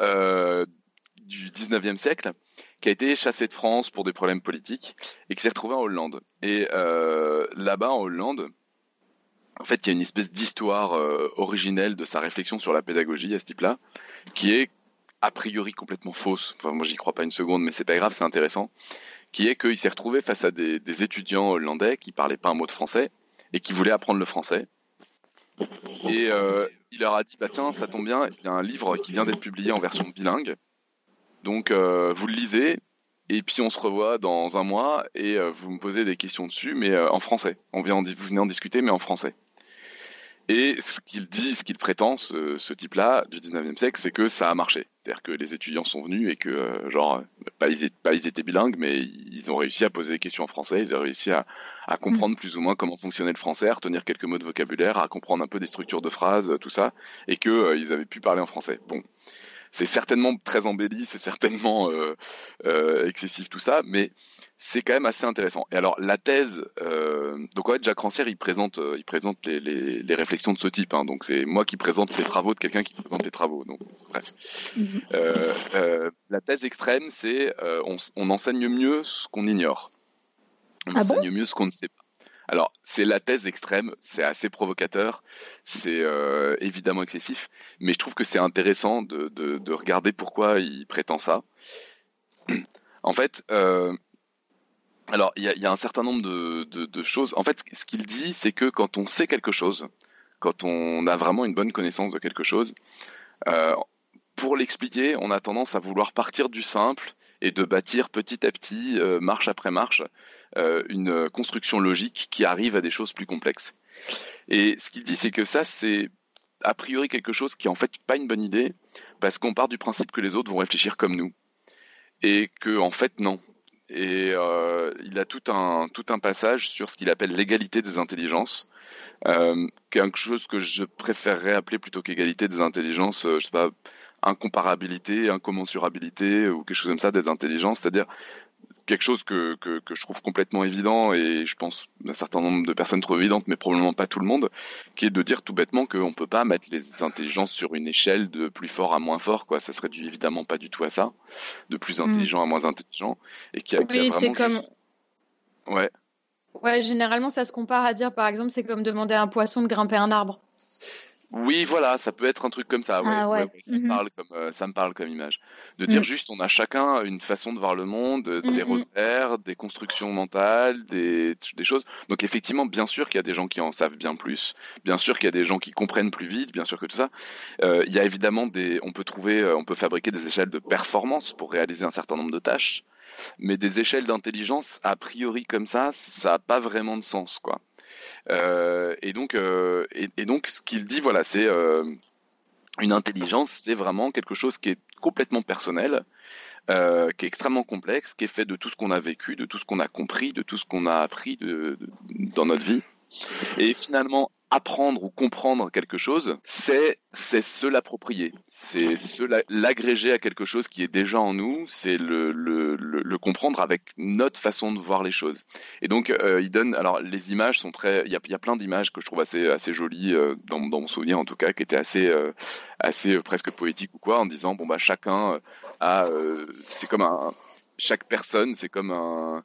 du 19e siècle, qui a été chassé de France pour des problèmes politiques et qui s'est retrouvé en Hollande. Et là-bas en Hollande, en fait, il y a une espèce d'histoire euh, originelle de sa réflexion sur la pédagogie à ce type-là, qui est a priori complètement fausse. Enfin, moi, j'y crois pas une seconde, mais c'est pas grave, c'est intéressant. Qui est qu'il s'est retrouvé face à des, étudiants hollandais qui parlaient pas un mot de français et qui voulaient apprendre le français. Et euh, il leur a dit bah tiens, ça tombe bien, il y a un livre qui vient d'être publié en version bilingue. Donc euh, vous le lisez et puis on se revoit dans un mois et euh, vous me posez des questions dessus, mais euh, en français. On vient en vous venez en discuter, mais en français. Et ce qu'il dit, ce qu'il prétend, ce, ce type-là du 19e siècle, c'est que ça a marché. C'est-à-dire que les étudiants sont venus et que, euh, genre, pas ils, étaient, pas ils étaient bilingues, mais ils ont réussi à poser des questions en français, ils ont réussi à, à comprendre plus ou moins comment fonctionnait le français, à retenir quelques mots de vocabulaire, à comprendre un peu des structures de phrases, tout ça, et que euh, avaient pu parler en français. Bon, c'est certainement très embelli, c'est certainement euh, euh, excessif tout ça, mais c'est quand même assez intéressant. Et alors la thèse, euh, donc ouais, Jacques Rancière, il présente, il présente les, les, les réflexions de ce type. hein. donc c'est moi qui présente les travaux de quelqu'un qui présente les travaux. Donc bref. Euh, la thèse extrême, c'est on, enseigne mieux ce qu'on ignore. On Ah bon? enseigne mieux ce qu'on ne sait pas. Alors, c'est la thèse extrême, c'est assez provocateur, c'est euh, évidemment excessif, mais je trouve que c'est intéressant de, de- de regarder pourquoi il prétend ça. En fait, euh, alors il y, a- un certain nombre de, choses. En fait, ce qu'il dit, c'est que quand on sait quelque chose, quand on a vraiment une bonne connaissance de quelque chose, euh, pour l'expliquer, on a tendance à vouloir partir du simple et de bâtir petit à petit, marche après marche, une construction logique qui arrive à des choses plus complexes. Et ce qu'il dit, c'est que ça, c'est a priori quelque chose qui est en fait pas une bonne idée, parce qu'on part du principe que les autres vont réfléchir comme nous. Et que, en fait, non. Et euh, il a tout un, tout un passage sur ce qu'il appelle l'égalité des intelligences, euh, quelque chose que je préférerais appeler plutôt qu'égalité des intelligences, euh, je sais pas, incomparabilité, incommensurabilité ou quelque chose comme ça des intelligences, c'est-à-dire quelque chose que, que, que je trouve complètement évident et je pense un certain nombre de personnes trouvent évidente, mais probablement pas tout le monde, qui est de dire tout bêtement qu'on peut pas mettre les intelligences sur une échelle de plus fort à moins fort, quoi. Ça serait dû évidemment pas du tout à ça, de plus intelligent à moins intelligent, et qui a, a Oui, c'est vraiment comme. juste- Ouais. Ouais, généralement, ça se compare à dire, par exemple, c'est comme demander à un poisson de grimper un arbre. Oui, voilà, ça peut être un truc comme ça. Ouais, Ah ouais. ouais, ouais, ça, me parle comme, euh, ça me parle comme image. De dire Mm. juste, on a chacun une façon de voir le monde, euh, des Mhm. repères, des constructions mentales, des, des choses. Donc effectivement, bien sûr qu'il y a des gens qui en savent bien plus, bien sûr qu'il y a des gens qui comprennent plus vite, bien sûr que tout ça. Euh, il y a évidemment des, on peut trouver, euh, on peut fabriquer des échelles de performance pour réaliser un certain nombre de tâches, mais des échelles d'intelligence a priori comme ça, ça n'a pas vraiment de sens, quoi. Euh, et donc, euh, et, donc, ce qu'il dit, voilà, c'est euh, une intelligence, c'est vraiment quelque chose qui est complètement personnel, qui est extrêmement complexe, qui est fait de tout ce qu'on a vécu, de tout ce qu'on a compris, de tout ce qu'on a appris dans notre vie. Et finalement, apprendre ou comprendre quelque chose, c'est c'est se l'approprier, c'est se la- l'agréger à quelque chose qui est déjà en nous, c'est le, comprendre avec notre façon de voir les choses. Et donc, euh, il donne. Alors, les images sont très. Il y a, y a plein d'images que je trouve assez, assez jolies, euh, dans, dans mon souvenir en tout cas, qui étaient assez, euh, assez presque poétiques ou quoi, en disant bon, bah, chacun a. c'est comme un. Chaque personne, c'est comme un.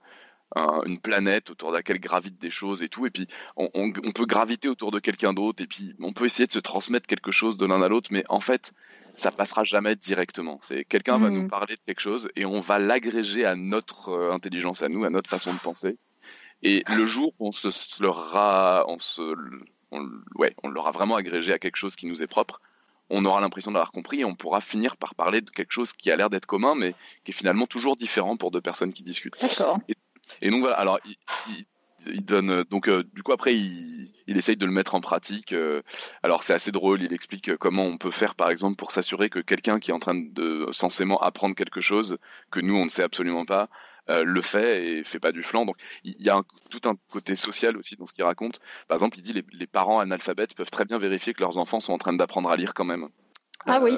Un- une planète autour de laquelle gravitent des choses et tout, et puis on, on- on peut graviter autour de quelqu'un d'autre, et puis on peut essayer de se transmettre quelque chose de l'un à l'autre, mais en fait, ça passera jamais directement. C'est quelqu'un va nous parler de quelque chose et on va l'agréger à notre euh, intelligence, à nous, à notre façon de penser. Et le jour où on se se l'aura, on se, on, ouais, on l'aura vraiment agrégé à quelque chose qui nous est propre, on aura l'impression d'avoir compris et on pourra finir par parler de quelque chose qui a l'air d'être commun, mais qui est finalement toujours différent pour deux personnes qui discutent. D'accord. Et donc voilà, alors il, il- il donne euh, donc euh, du coup après il, il essaye de le mettre en pratique. euh, alors c'est assez drôle, il explique comment on peut faire par exemple pour s'assurer que quelqu'un qui est en train de censément apprendre quelque chose que nous on ne sait absolument pas euh, le fait et fait pas du flanc. Donc il y a un- tout un côté social aussi dans ce qu'il raconte. Par exemple, il dit les, les parents analphabètes peuvent très bien vérifier que leurs enfants sont en train d'apprendre à lire quand même. Ah oui.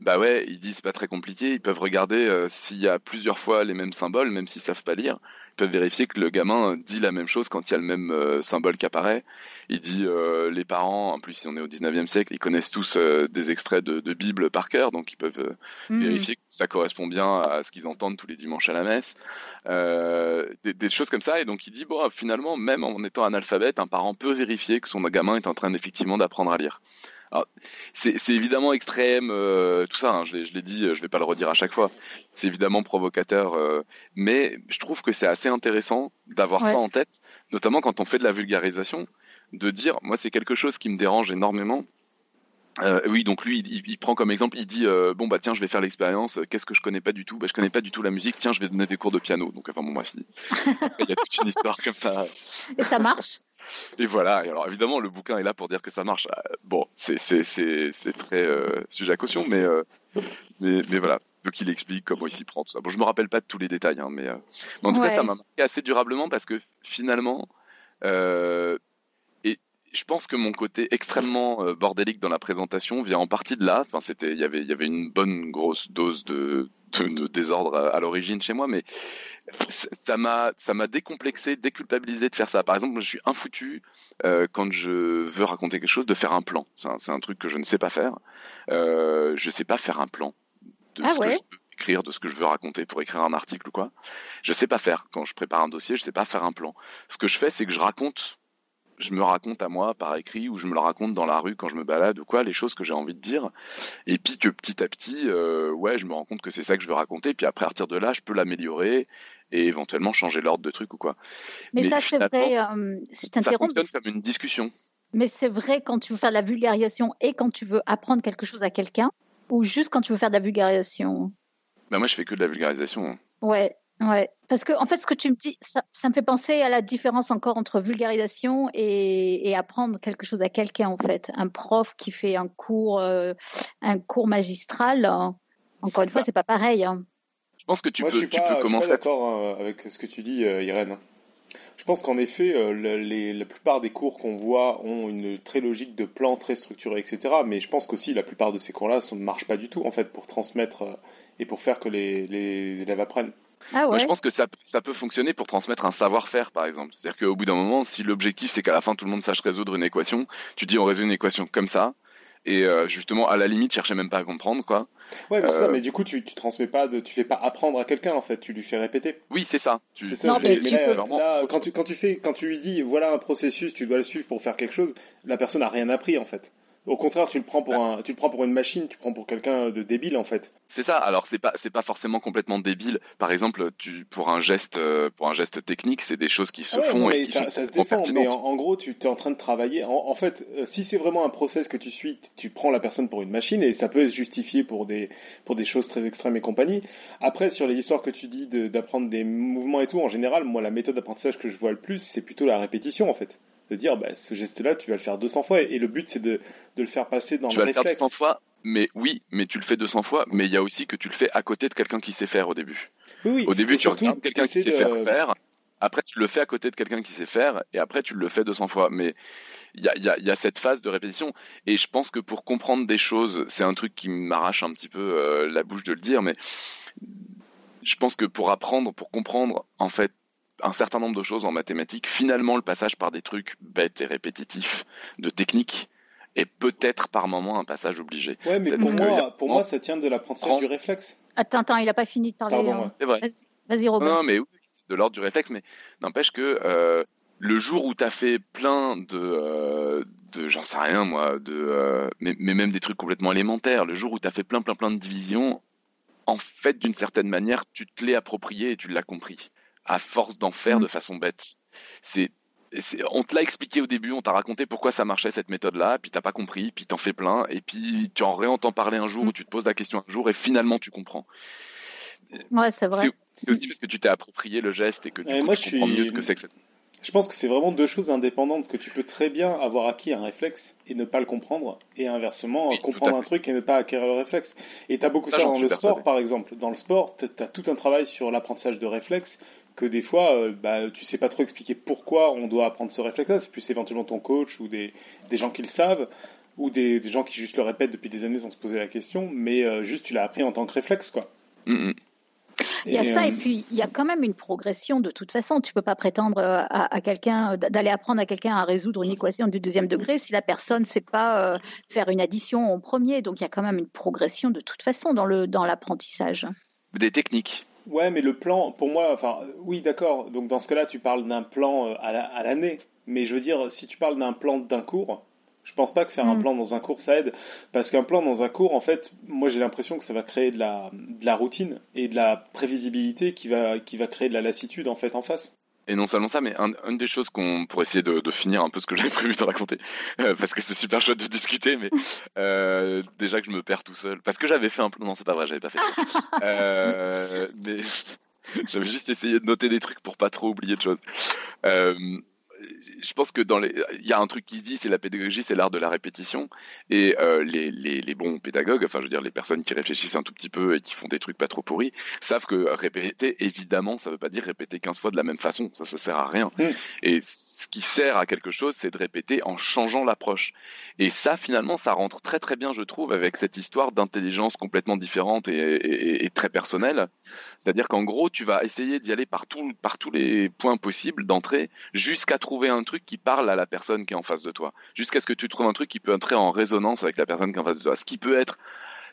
Bah ouais, il dit c'est pas très compliqué. Ils peuvent regarder euh, s'il y a plusieurs fois les mêmes symboles, même s'ils savent pas lire. Ils peuvent vérifier que le gamin dit la même chose quand il y a le même euh, symbole qui apparaît. Il dit euh, les parents, en plus si on est au 19e siècle, ils connaissent tous des extraits de, de Bible par cœur, donc ils peuvent Mhm. vérifier que ça correspond bien à ce qu'ils entendent tous les dimanches à la messe. Des, des choses comme ça. Et donc il dit bon, finalement, même en étant analphabète, un parent peut vérifier que son gamin est en train effectivement d'apprendre à lire. Alors, c'est évidemment extrême, euh, tout ça, hein, je l'ai je l'ai dit, je vais pas le redire à chaque fois. C'est évidemment provocateur, euh, mais je trouve que c'est assez intéressant d'avoir Ouais. ça en tête, notamment quand on fait de la vulgarisation, de dire, moi c'est quelque chose qui me dérange énormément. Euh, oui, donc lui, il, il prend comme exemple, il dit euh, bon bah tiens, je vais faire l'expérience. euh, Qu'est-ce que je connais pas du tout? Bah je connais pas du tout la musique. Tiens, je vais donner des cours de piano. Donc enfin bon bref, il il y a toute une histoire comme ça. Et ça marche Et voilà. Et alors évidemment, le bouquin est là pour dire que ça marche. Bon, c'est c'est c'est c'est très euh, sujet à caution, mais mais mais voilà. Donc il explique comment il s'y prend tout ça. Bon, je me rappelle pas de tous les détails, hein, mais, euh, mais en tout Ouais. cas, ça m'a marqué assez durablement parce que finalement, euh, je pense que mon côté extrêmement euh, bordélique dans la présentation vient en partie de là. Enfin, c'était, il y avait, il y avait une bonne grosse dose de, de, de désordre à, à l'origine chez moi, mais ça m'a, ça m'a décomplexé, déculpabilisé de faire ça. Par exemple, je suis infoutu euh, quand je veux raconter quelque chose de faire un plan. C'est un, c'est un truc que je ne sais pas faire. Euh, je sais pas faire un plan de Ah ce ouais que je veux écrire, de ce que je veux raconter pour écrire un article ou quoi. Je sais pas faire. Quand je prépare un dossier, je sais pas faire un plan. Ce que je fais, c'est que je raconte je me raconte à moi par écrit ou je me le raconte dans la rue quand je me balade ou quoi, les choses que j'ai envie de dire. Et puis que petit à petit, euh, ouais, je me rends compte que c'est ça que je veux raconter. Puis après, à partir de là, je peux l'améliorer et éventuellement changer l'ordre de trucs ou quoi. Mais, Mais ça, c'est vrai. euh, je Ça t'interromps. fonctionne comme une discussion. Mais c'est vrai quand tu veux faire de la vulgarisation et quand tu veux apprendre quelque chose à quelqu'un, ou juste quand tu veux faire de la vulgarisation. Ben moi, je fais que de la vulgarisation. hein. Ouais, ouais. Parce que en fait, ce que tu me dis, ça, ça me fait penser à la différence encore entre vulgarisation et, et apprendre quelque chose à quelqu'un. En fait, un prof qui fait un cours, euh, un cours magistral. euh, encore une fois, c'est pas pareil. hein. Je pense que tu Moi, peux, je suis tu pas, peux je suis pas commencer d'accord hein, avec ce que tu dis, euh, Irène. Je pense qu'en effet, euh, le- les- la plupart des cours qu'on voit ont une très logique de plan, très structuré, etc. Mais je pense qu'aussi la plupart de ces cours-là ne marchent pas du tout, en fait, pour transmettre euh, et pour faire que les, les élèves apprennent. Ah Moi, je pense que ça, ça peut fonctionner pour transmettre un savoir-faire, par exemple. C'est-à-dire qu'au bout d'un moment, si l'objectif c'est qu'à la fin tout le monde sache résoudre une équation, tu dis on résout une équation comme ça, et euh, justement à la limite cherchez même pas à comprendre quoi. Ouais, mais ça, Euh, mais du coup, tu, tu transmets pas, de, tu fais pas apprendre à quelqu'un, en fait, tu lui fais répéter. Oui, c'est ça. Tu- C'est ça, Non, c'est- mais mais tu là, peux- vraiment- là, quand, tu, quand, tu fais, quand tu lui dis, voilà un processus, tu dois le suivre pour faire quelque chose, la personne a rien appris, en fait. Au contraire, tu le prends pour un, tu le prends pour une machine, tu le prends pour quelqu'un de débile en fait. C'est ça. Alors c'est pas c'est pas forcément complètement débile. Par exemple, tu pour un geste euh, pour un geste technique, c'est des choses qui se Ah ouais, font et qui ça, sont ça se défend. Mais en, gros, tu es en train de travailler. En, en fait, euh, si c'est vraiment un process que tu suis, tu prends la personne pour une machine et ça peut être justifié pour des pour des choses très extrêmes et compagnie. Après, sur les histoires que tu dis de- d'apprendre des mouvements et tout, en général, moi, la méthode d'apprentissage que je vois le plus, c'est plutôt la répétition en fait. De dire, bah, ce geste-là, tu vas le faire 200 fois et le but, c'est de, de le faire passer dans Tu le vas le faire réflexe. 200 fois, mais oui, mais tu le fais 200 fois, mais il y a aussi que tu le fais à côté de quelqu'un qui sait faire au début. Oui, oui. Au début, Et tu surtout, regardes quelqu'un qui sait faire de- faire. Après, tu le fais à côté de quelqu'un qui sait faire, et après, tu le fais 200 fois. Mais il y a, y a- y a cette phase de répétition. Et je pense que pour comprendre des choses, c'est un truc qui m'arrache un petit peu euh, la bouche de le dire, mais je pense que pour apprendre, pour comprendre, en fait, un certain nombre de choses en mathématiques, finalement, le passage par des trucs bêtes et répétitifs, de techniques, est peut-être par moment un passage obligé. Ouais, mais pour a- moi, pour moi, ça tient de l'apprentissage du réflexe. Attends, attends, il n'a pas fini de parler. Pardon, hein. C'est vrai. Vas-y, Robin. non, mais oui, c'est de l'ordre du réflexe, mais n'empêche que euh, le jour où tu as fait plein de, euh, de j'en sais rien moi, de, euh, mais, mais même des trucs complètement élémentaires, le jour où tu as fait plein, plein, plein de divisions, en fait, d'une certaine manière, tu te l'es approprié et tu l'as compris, à force d'en faire Mm. de façon bête. C'est on te l'a expliqué au début, on t'a raconté pourquoi ça marchait cette méthode-là, puis t'as pas compris, puis t'en fais plein, et puis tu en réentends parler un jour Mm. ou tu te poses la question un jour et finalement tu comprends. Ouais, c'est vrai. C'est aussi parce que tu t'es approprié le geste et que du Ouais, coup, moi, tu je comprends suis- mieux ce que c'est que cette... Je pense que c'est vraiment deux choses indépendantes que tu peux très bien avoir acquis un réflexe et ne pas le comprendre, et inversement Oui, comprendre un truc et ne pas acquérir le réflexe. Et t'as beaucoup Ça, dans le persuadé. sport, par exemple. Dans le sport, t'as t'as tout un travail sur l'apprentissage de réflexes que des fois, euh, bah, tu sais pas trop expliquer pourquoi on doit apprendre ce réflexe-là. C'est plus éventuellement ton coach ou des, des gens qui le savent ou des, des gens qui juste le répètent depuis des années sans se poser la question, mais euh, juste tu l'as appris en tant que réflexe, quoi. Mm, mm. Il y a Et, ça, euh, et puis il y a quand même une progression de toute façon. Tu peux pas prétendre euh, à, à quelqu'un euh, d'aller apprendre à quelqu'un à résoudre une équation du deuxième degré si la personne ne sait pas euh, faire une addition au premier. Donc il y a quand même une progression de toute façon dans le dans l'apprentissage. Des techniques. Ouais, mais le plan, pour moi, enfin, oui, d'accord. Donc dans ce cas-là, tu parles d'un plan euh, à la- à l'année. mais je veux dire, si tu parles d'un plan d'un cours, je pense pas que faire un Mm. plan dans un cours ça aide, parce qu'un plan dans un cours, en fait, moi j'ai l'impression que ça va créer de la, de la routine et de la prévisibilité qui va, qui va créer de la lassitude en fait en face. Et non seulement ça, mais un- une des choses qu'on pour essayer de, de finir un peu ce que j'avais prévu de raconter, euh, parce que c'est super chouette de discuter, mais euh, déjà que je me perds tout seul, parce que j'avais fait un plan, non c'est pas vrai, j'avais pas fait ça. Euh, mais j'avais juste essayé de noter des trucs pour pas trop oublier de choses. Je pense que dans les, il y a un truc qui se dit, c'est la pédagogie, c'est l'art de la répétition, et euh, les, les, les bons pédagogues, enfin je veux dire les personnes qui réfléchissent un tout petit peu et qui font des trucs pas trop pourris, savent que répéter, évidemment, ça veut pas dire répéter 15 fois de la même façon, ça ça sert à rien. Mm. Et ce qui sert à quelque chose, c'est de répéter en changeant l'approche. Et ça, finalement, ça rentre très très bien, je trouve, avec cette histoire d'intelligence complètement différente et, et- et très personnelle. C'est-à-dire qu'en gros, tu vas essayer d'y aller par, tout- par tous les points possibles d'entrée jusqu'à trouver un truc qui parle à la personne qui est en face de toi. Jusqu'à ce que tu trouves un truc qui peut entrer en résonance avec la personne qui est en face de toi. Ce qui peut être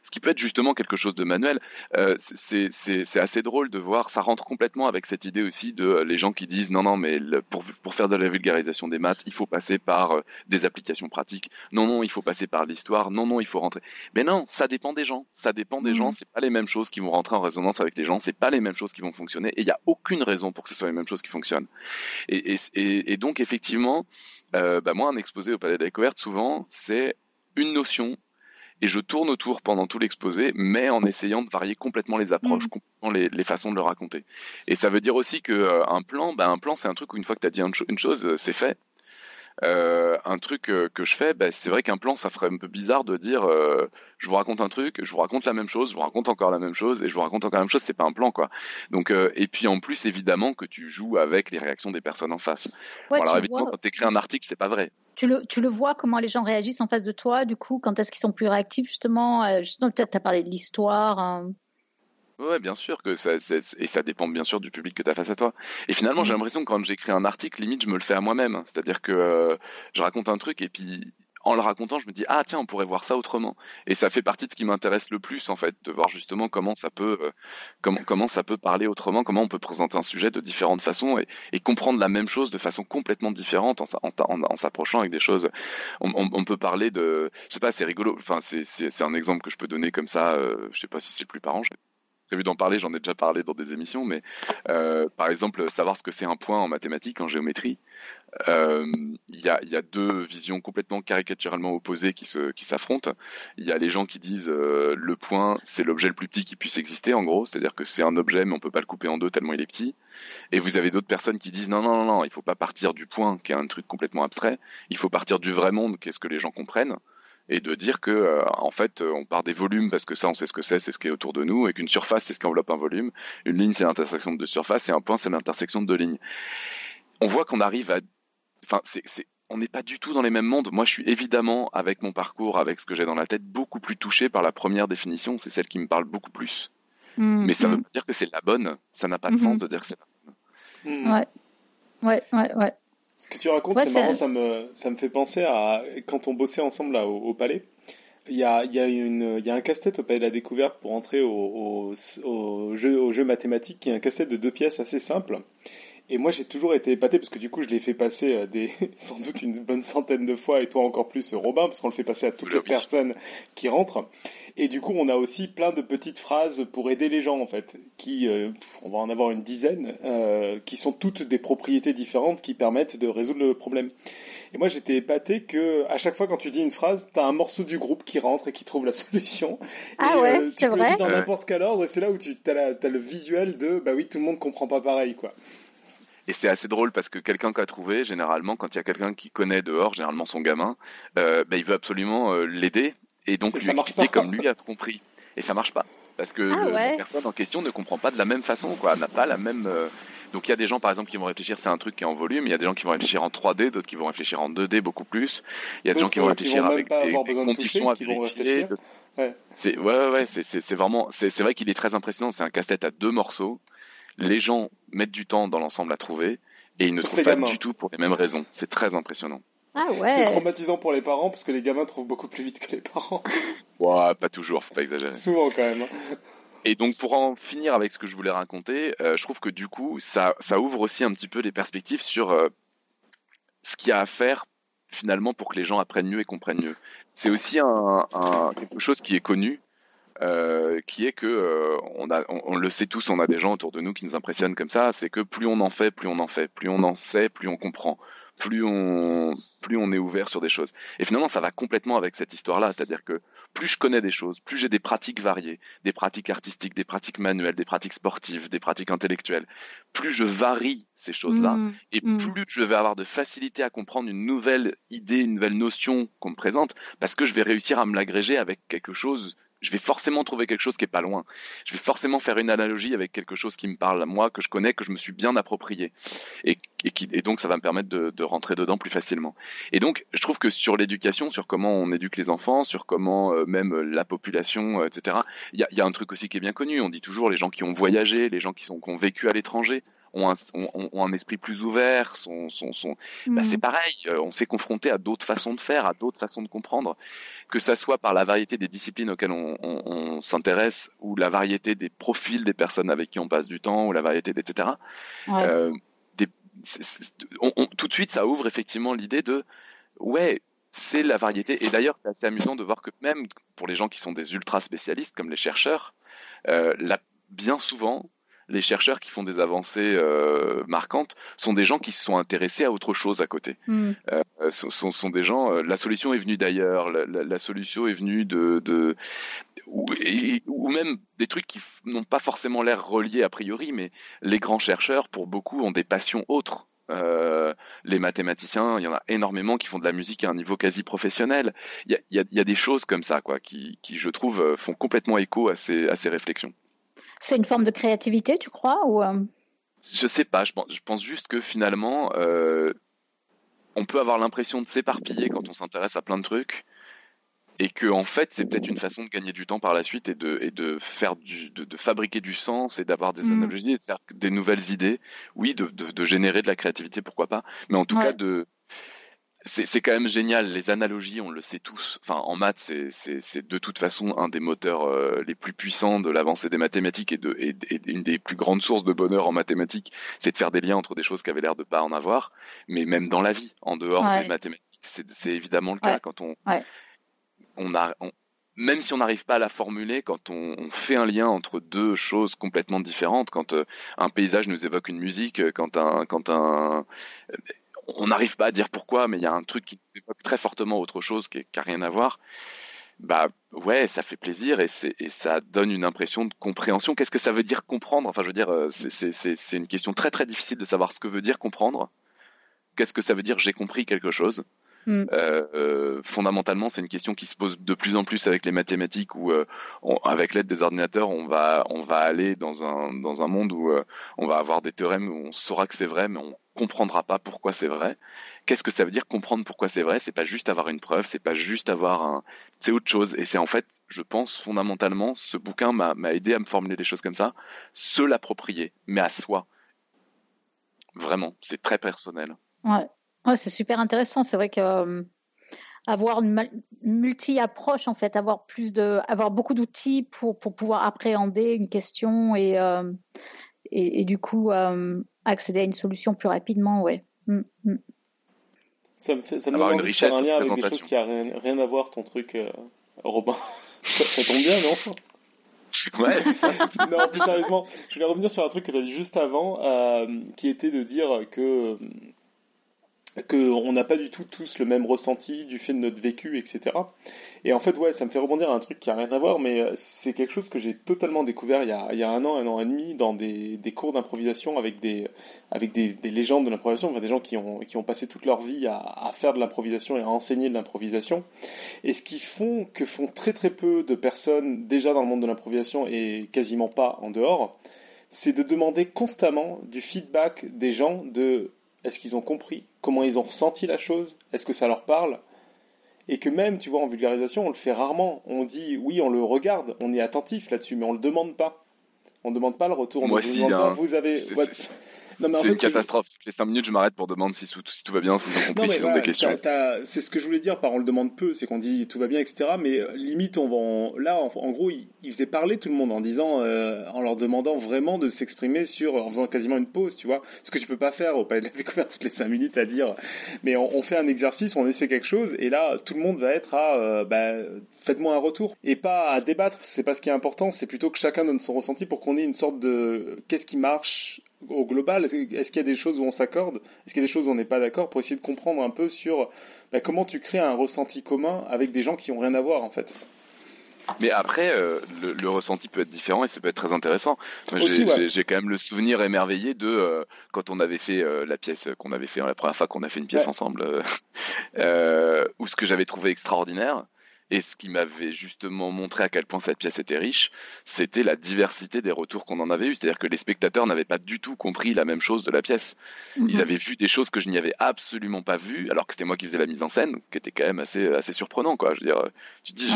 ce qui peut être justement quelque chose de manuel. Euh, c'est- assez drôle de voir, ça rentre complètement avec cette idée aussi de euh, les gens qui disent non, non, mais le- pour, pour faire de la vulgarisation des maths, il faut passer par euh, des applications pratiques. Non, non, il faut passer par l'histoire. Non, non, il faut rentrer. Mais non, ça dépend des gens. Ça dépend des Mhm. gens. C'est pas les mêmes choses qui vont rentrer en résonance avec les gens. C'est pas les mêmes choses qui vont fonctionner. Et il n'y a aucune raison pour que ce soit les mêmes choses qui fonctionnent. Et, et- et- et donc, effectivement, bah, moi, un exposé au Palais de la Découverte, souvent, c'est une notion et je tourne autour pendant tout l'exposé, mais en essayant de varier complètement les approches, Mhm. complètement les, les façons de le raconter. Et ça veut dire aussi que euh, un plan, ben, un plan, c'est un truc où une fois que tu as dit cho- une chose, euh, c'est fait. Euh, un truc euh, que je fais, ben, c'est vrai qu'un plan, ça ferait un peu bizarre de dire euh, je vous raconte un truc, je vous raconte la même chose, je vous raconte encore la même chose, et je vous raconte encore la même chose, c'est pas un plan, quoi. Donc, et puis en plus, évidemment, que tu joues avec les réactions des personnes en face. Ouais, Bon, alors évidemment, vois, quand tu écris un article, c'est pas vrai. tu, le, tu le vois comment les gens réagissent en face de toi, du coup, quand est-ce qu'ils sont plus réactifs, justement. justement peut-être tu as parlé de l'histoire. hein. Ouais, bien sûr que ça, et ça dépend bien sûr du public que tu as face à toi. Et finalement, j'ai Mhm. l'impression que quand j'écris un article, limite, je me le fais à moi-même. C'est-à-dire que euh, je raconte un truc et puis, en le racontant, je me dis ah tiens, on pourrait voir ça autrement. Et ça fait partie de ce qui m'intéresse le plus en fait, de voir justement comment ça peut, euh, comment comment ça peut parler autrement, comment on peut présenter un sujet de différentes façons et, et comprendre la même chose de façon complètement différente en, en, en, s'approchant avec des choses. On, on, on, peut parler de, je sais pas, c'est rigolo. Enfin, c'est un exemple que je peux donner comme ça. Euh, je sais pas si c'est le plus parent prévu d'en parler, j'en ai déjà parlé dans des émissions, mais euh, par exemple, savoir ce que c'est un point en mathématiques, en géométrie, euh, il y, a, deux visions complètement caricaturalement opposées qui s'affrontent. Il y a les gens qui disent euh, le point, c'est l'objet le plus petit qui puisse exister, en gros, c'est-à-dire que c'est un objet, mais on peut pas le couper en deux tellement il est petit. Et vous avez d'autres personnes qui disent non, non, non, non, il faut pas partir du point, qui est un truc complètement abstrait, il faut partir du vrai monde, qu'est-ce que les gens comprennent et de dire que euh, en fait on part des volumes parce que ça on sait ce que c'est, c'est ce qui est autour de nous et qu'une surface c'est ce qui enveloppe un volume, une ligne c'est l'intersection de deux surfaces et un point c'est l'intersection de deux lignes. On voit qu'on arrive à, enfin c'est, on n'est pas du tout dans les mêmes mondes. Moi je suis évidemment avec mon parcours, avec ce que j'ai dans la tête, beaucoup plus touché par la première définition, c'est celle qui me parle beaucoup plus. Mmh, Mais ça ne veut mmh. pas dire que c'est la bonne, ça n'a pas de mmh. sens de dire que c'est la bonne. Ouais. Ouais, ouais, ouais. Ce que tu racontes, c'est marrant, ça me, ça me fait penser à quand on bossait ensemble là, au, Palais. Il y a, y, a y a un casse-tête au Palais de la Découverte pour entrer au, au, jeu, au jeu mathématique, qui est un casse-tête de deux pièces assez simple. Et moi, j'ai toujours été épaté parce que du coup, je l'ai fait passer euh, des, sans doute une bonne centaine de fois, et toi encore plus, Robin, parce qu'on le fait passer à toutes les personnes qui rentrent. Et du coup, on a aussi plein de petites phrases pour aider les gens, en fait, qui, euh, on va en avoir une dizaine, euh, qui sont toutes des propriétés différentes qui permettent de résoudre le problème. Et moi, j'étais épaté que à chaque fois quand tu dis une phrase, t'as un morceau du groupe qui rentre et qui trouve la solution. Ah et, ouais, c'est vrai. dans n'importe quel ordre, et c'est là où tu as, as le visuel de, bah oui, tout le monde comprend pas pareil, quoi. Et c'est assez drôle parce que quelqu'un qui a trouvé, généralement, quand il y a quelqu'un qui connaît dehors, généralement son gamin, euh, bah, il veut absolument euh, l'aider et donc lui expliquer comme lui a compris. Et ça marche pas parce que ah la personne en question ne comprend pas de la même façon, quoi, n'a pas la même. Euh, donc il y a des gens par exemple qui vont réfléchir, c'est un truc qui est en volume. Il y a des gens qui vont réfléchir en 3D, d'autres qui vont réfléchir en 2D beaucoup plus. Il y a des gens qui vont réfléchir avec des, des conditions à vérifier. Ouais. C'est ouais ouais, c'est vraiment c'est vrai qu'il est très impressionnant. C'est un casse-tête à deux morceaux les gens mettent du temps dans l'ensemble à trouver et ils ne trouvent pas du tout pour les mêmes raisons. C'est très impressionnant. Ah ouais. C'est traumatisant pour les parents parce que les gamins trouvent beaucoup plus vite que les parents. ouais, pas toujours, faut pas exagérer. Souvent quand même. Et donc pour en finir avec ce que je voulais raconter, euh, je trouve que du coup ça, ça ouvre aussi un petit peu les perspectives sur euh, ce qu'il y a à faire finalement pour que les gens apprennent mieux et comprennent mieux. C'est aussi un, quelque chose qui est connu, euh, qui est que euh, on, a, on, le sait tous, on a des gens autour de nous qui nous impressionnent comme ça. C'est que plus on en fait, plus on en fait, plus on en sait, plus on comprend, plus on plus on est ouvert sur des choses. Et finalement, ça va complètement avec cette histoire-là, c'est-à-dire que plus je connais des choses, plus j'ai des pratiques variées, des pratiques artistiques, des pratiques manuelles, des pratiques sportives, des pratiques intellectuelles, plus je varie ces choses-là, mmh. et mmh. plus je vais avoir de facilité à comprendre une nouvelle idée, une nouvelle notion qu'on me présente, parce que je vais réussir à me l'agréger avec quelque chose je vais forcément trouver quelque chose qui est pas loin. Je vais forcément faire une analogie avec quelque chose qui me parle à moi, que je connais, que je me suis bien approprié. Et, qui, donc, ça va me permettre de, rentrer dedans plus facilement. Et donc, je trouve que sur l'éducation, sur comment on éduque les enfants, sur comment euh, même la population, euh, etc., il y a, y a, un truc aussi qui est bien connu. On dit toujours les gens qui ont voyagé, les gens qui, sont, qui ont vécu à l'étranger, ont un, ont, un, esprit plus ouvert, sont, sont, sont... Bah, c'est mmh. pareil, euh, on s'est confronté à d'autres façons de faire, à d'autres façons de comprendre, que ça soit par la variété des disciplines auxquelles on, on s'intéresse, ou la variété des profils des personnes avec qui on passe du temps, ou la variété, etc. Euh, des, tout de suite, ça ouvre effectivement l'idée de, ouais, c'est la variété. Et d'ailleurs, c'est assez amusant de voir que même pour les gens qui sont des ultra spécialistes, comme les chercheurs, euh, la, bien souvent, les chercheurs qui font des avancées euh, marquantes sont des gens qui se sont intéressés à autre chose à côté. Mm. Euh, sont, sont, des gens. Euh, la solution est venue d'ailleurs. La, la, la, solution est venue de, de ou, et, ou, même des trucs qui n'ont pas forcément l'air reliés a priori, mais les grands chercheurs, pour beaucoup, ont des passions autres. Euh, les mathématiciens, il y en a énormément qui font de la musique à un niveau quasi professionnel. Il y a, y a, y a des choses comme ça, quoi, qui, qui, je trouve, font complètement écho à ces, à ces réflexions. C'est une forme de créativité, tu crois ou euh... Je sais pas, je pense, je pense, juste que finalement, euh, on peut avoir l'impression de s'éparpiller quand on s'intéresse à plein de trucs, et que en fait, c'est peut-être une façon de gagner du temps par la suite et de, et de faire du, de, de fabriquer du sens et d'avoir des mmh. analogies, et de faire des nouvelles idées. Oui, de, de, générer de la créativité, pourquoi pas, mais en tout ouais. cas de c'est quand même génial. Les analogies, on le sait tous. Enfin, en maths, c'est de toute façon un des moteurs euh, les plus puissants de l'avancée des mathématiques et, de, et, une des plus grandes sources de bonheur en mathématiques, c'est de faire des liens entre des choses qui avaient l'air de pas en avoir. Mais même dans la vie, en dehors des mathématiques, c'est évidemment le cas quand on, on a, même si on n'arrive pas à la formuler, quand on, fait un lien entre deux choses complètement différentes, quand euh, un paysage nous évoque une musique, euh, quand un, quand un, on n'arrive pas à dire pourquoi, mais il y a un truc qui évoque très fortement autre chose qui n'a rien à voir. Bah ouais, ça fait plaisir et, et ça donne une impression de compréhension. Qu'est-ce que ça veut dire comprendre? Enfin, je veux dire, euh, c'est une question très très difficile de savoir ce que veut dire comprendre. Qu'est-ce que ça veut dire? J'ai compris quelque chose Mm. Euh, euh, fondamentalement, c'est une question qui se pose de plus en plus avec les mathématiques, où euh, avec l'aide des ordinateurs, on va on va aller dans un dans un monde où on va avoir des théorèmes où on saura que c'est vrai, mais on comprendra pas pourquoi c'est vrai. Qu'est-ce que ça veut dire comprendre pourquoi c'est vrai? C'est pas juste avoir une preuve, c'est pas juste avoir un, c'est autre chose. Et c'est en fait, je pense fondamentalement, ce bouquin m'a aidé à me formuler des choses comme ça, se l'approprier, mais à soi. Vraiment, c'est très personnel. Ouais. Ouais, c'est super intéressant. C'est vrai que euh, avoir une multi-approche, en fait, avoir plus de, avoir beaucoup d'outils pour, pour pouvoir appréhender une question et, euh, et, du coup euh, accéder à une solution plus rapidement, ouais. Mm, mm. Ça me fait, ça me une richesse un lien avec des choses qui n'ont rien, à voir, ton truc, Robin. ça, tombe bien, non? Ouais. non, plus sérieusement, je vais revenir sur un truc que tu as dit juste avant, qui était de dire que qu'on n'a pas du tout tous le même ressenti du fait de notre vécu, etc. Et en fait, ouais, ça me fait rebondir à un truc qui a rien à voir, mais euh, c'est quelque chose que j'ai totalement découvert il y, a, il y a un an, un an et demi, dans des, des cours d'improvisation avec des avec des, des légendes de l'improvisation, enfin des gens qui ont qui ont passé toute leur vie à, à faire de l'improvisation et à enseigner de l'improvisation. Et ce qui font que font très très peu de personnes déjà dans le monde de l'improvisation et quasiment pas en dehors, c'est de demander constamment du feedback des gens de est-ce qu'ils ont compris Comment ils ont ressenti la chose? Est-ce que ça leur parle? Et que même, tu vois, en vulgarisation, on le fait rarement. On dit, oui, on le regarde, on est attentif là-dessus, mais on le demande pas. On ne demande pas le retour. On Moi ne demande pas, vous avez c'est une catastrophe. Toutes les 5 minutes, je m'arrête pour demander si, tout va bien, s'ils ont compris, s'ils ont des questions. C'est ce que je voulais dire par on le demande peu, c'est qu'on dit tout va bien, etc. Mais euh, limite, on va là, en, gros, il, faisait parler tout le monde en disant, euh, en leur demandant vraiment de s'exprimer sur, en faisant quasiment une pause, tu vois. Ce que tu peux pas faire au palais de la découverte toutes les 5 minutes à dire. Mais on, fait un exercice, on essaie quelque chose, et là, tout le monde va être à, euh, bah, faites-moi un retour. Et pas à débattre, c'est pas ce qui est important, c'est plutôt que chacun donne son ressenti pour qu'on ait une sorte de, qu'est-ce qui marche, au global Est-ce qu'il y a des choses où on s'accorde? Est-ce qu'il y a des choses où on n'est pas d'accord pour essayer de comprendre un peu sur bah, comment tu crées un ressenti commun avec des gens qui ont rien à voir en fait? Mais après, euh, le, ressenti peut être différent et ça peut être très intéressant. J'ai quand même le souvenir émerveillé de euh, quand on avait fait euh, la pièce qu'on avait fait la première fois qu'on a fait une pièce ensemble, ou ce que j'avais trouvé extraordinaire, et ce qui m'avait justement montré à quel point cette pièce était riche, c'était la diversité des retours qu'on en avait eu. C'est-à-dire que les spectateurs n'avaient pas du tout compris la même chose de la pièce. Ils mhm. avaient vu des choses que je n'y avais absolument pas vues, alors que c'était moi qui faisais la mise en scène, qui était quand même assez, assez surprenant. Quoi. Je veux dire, tu dis,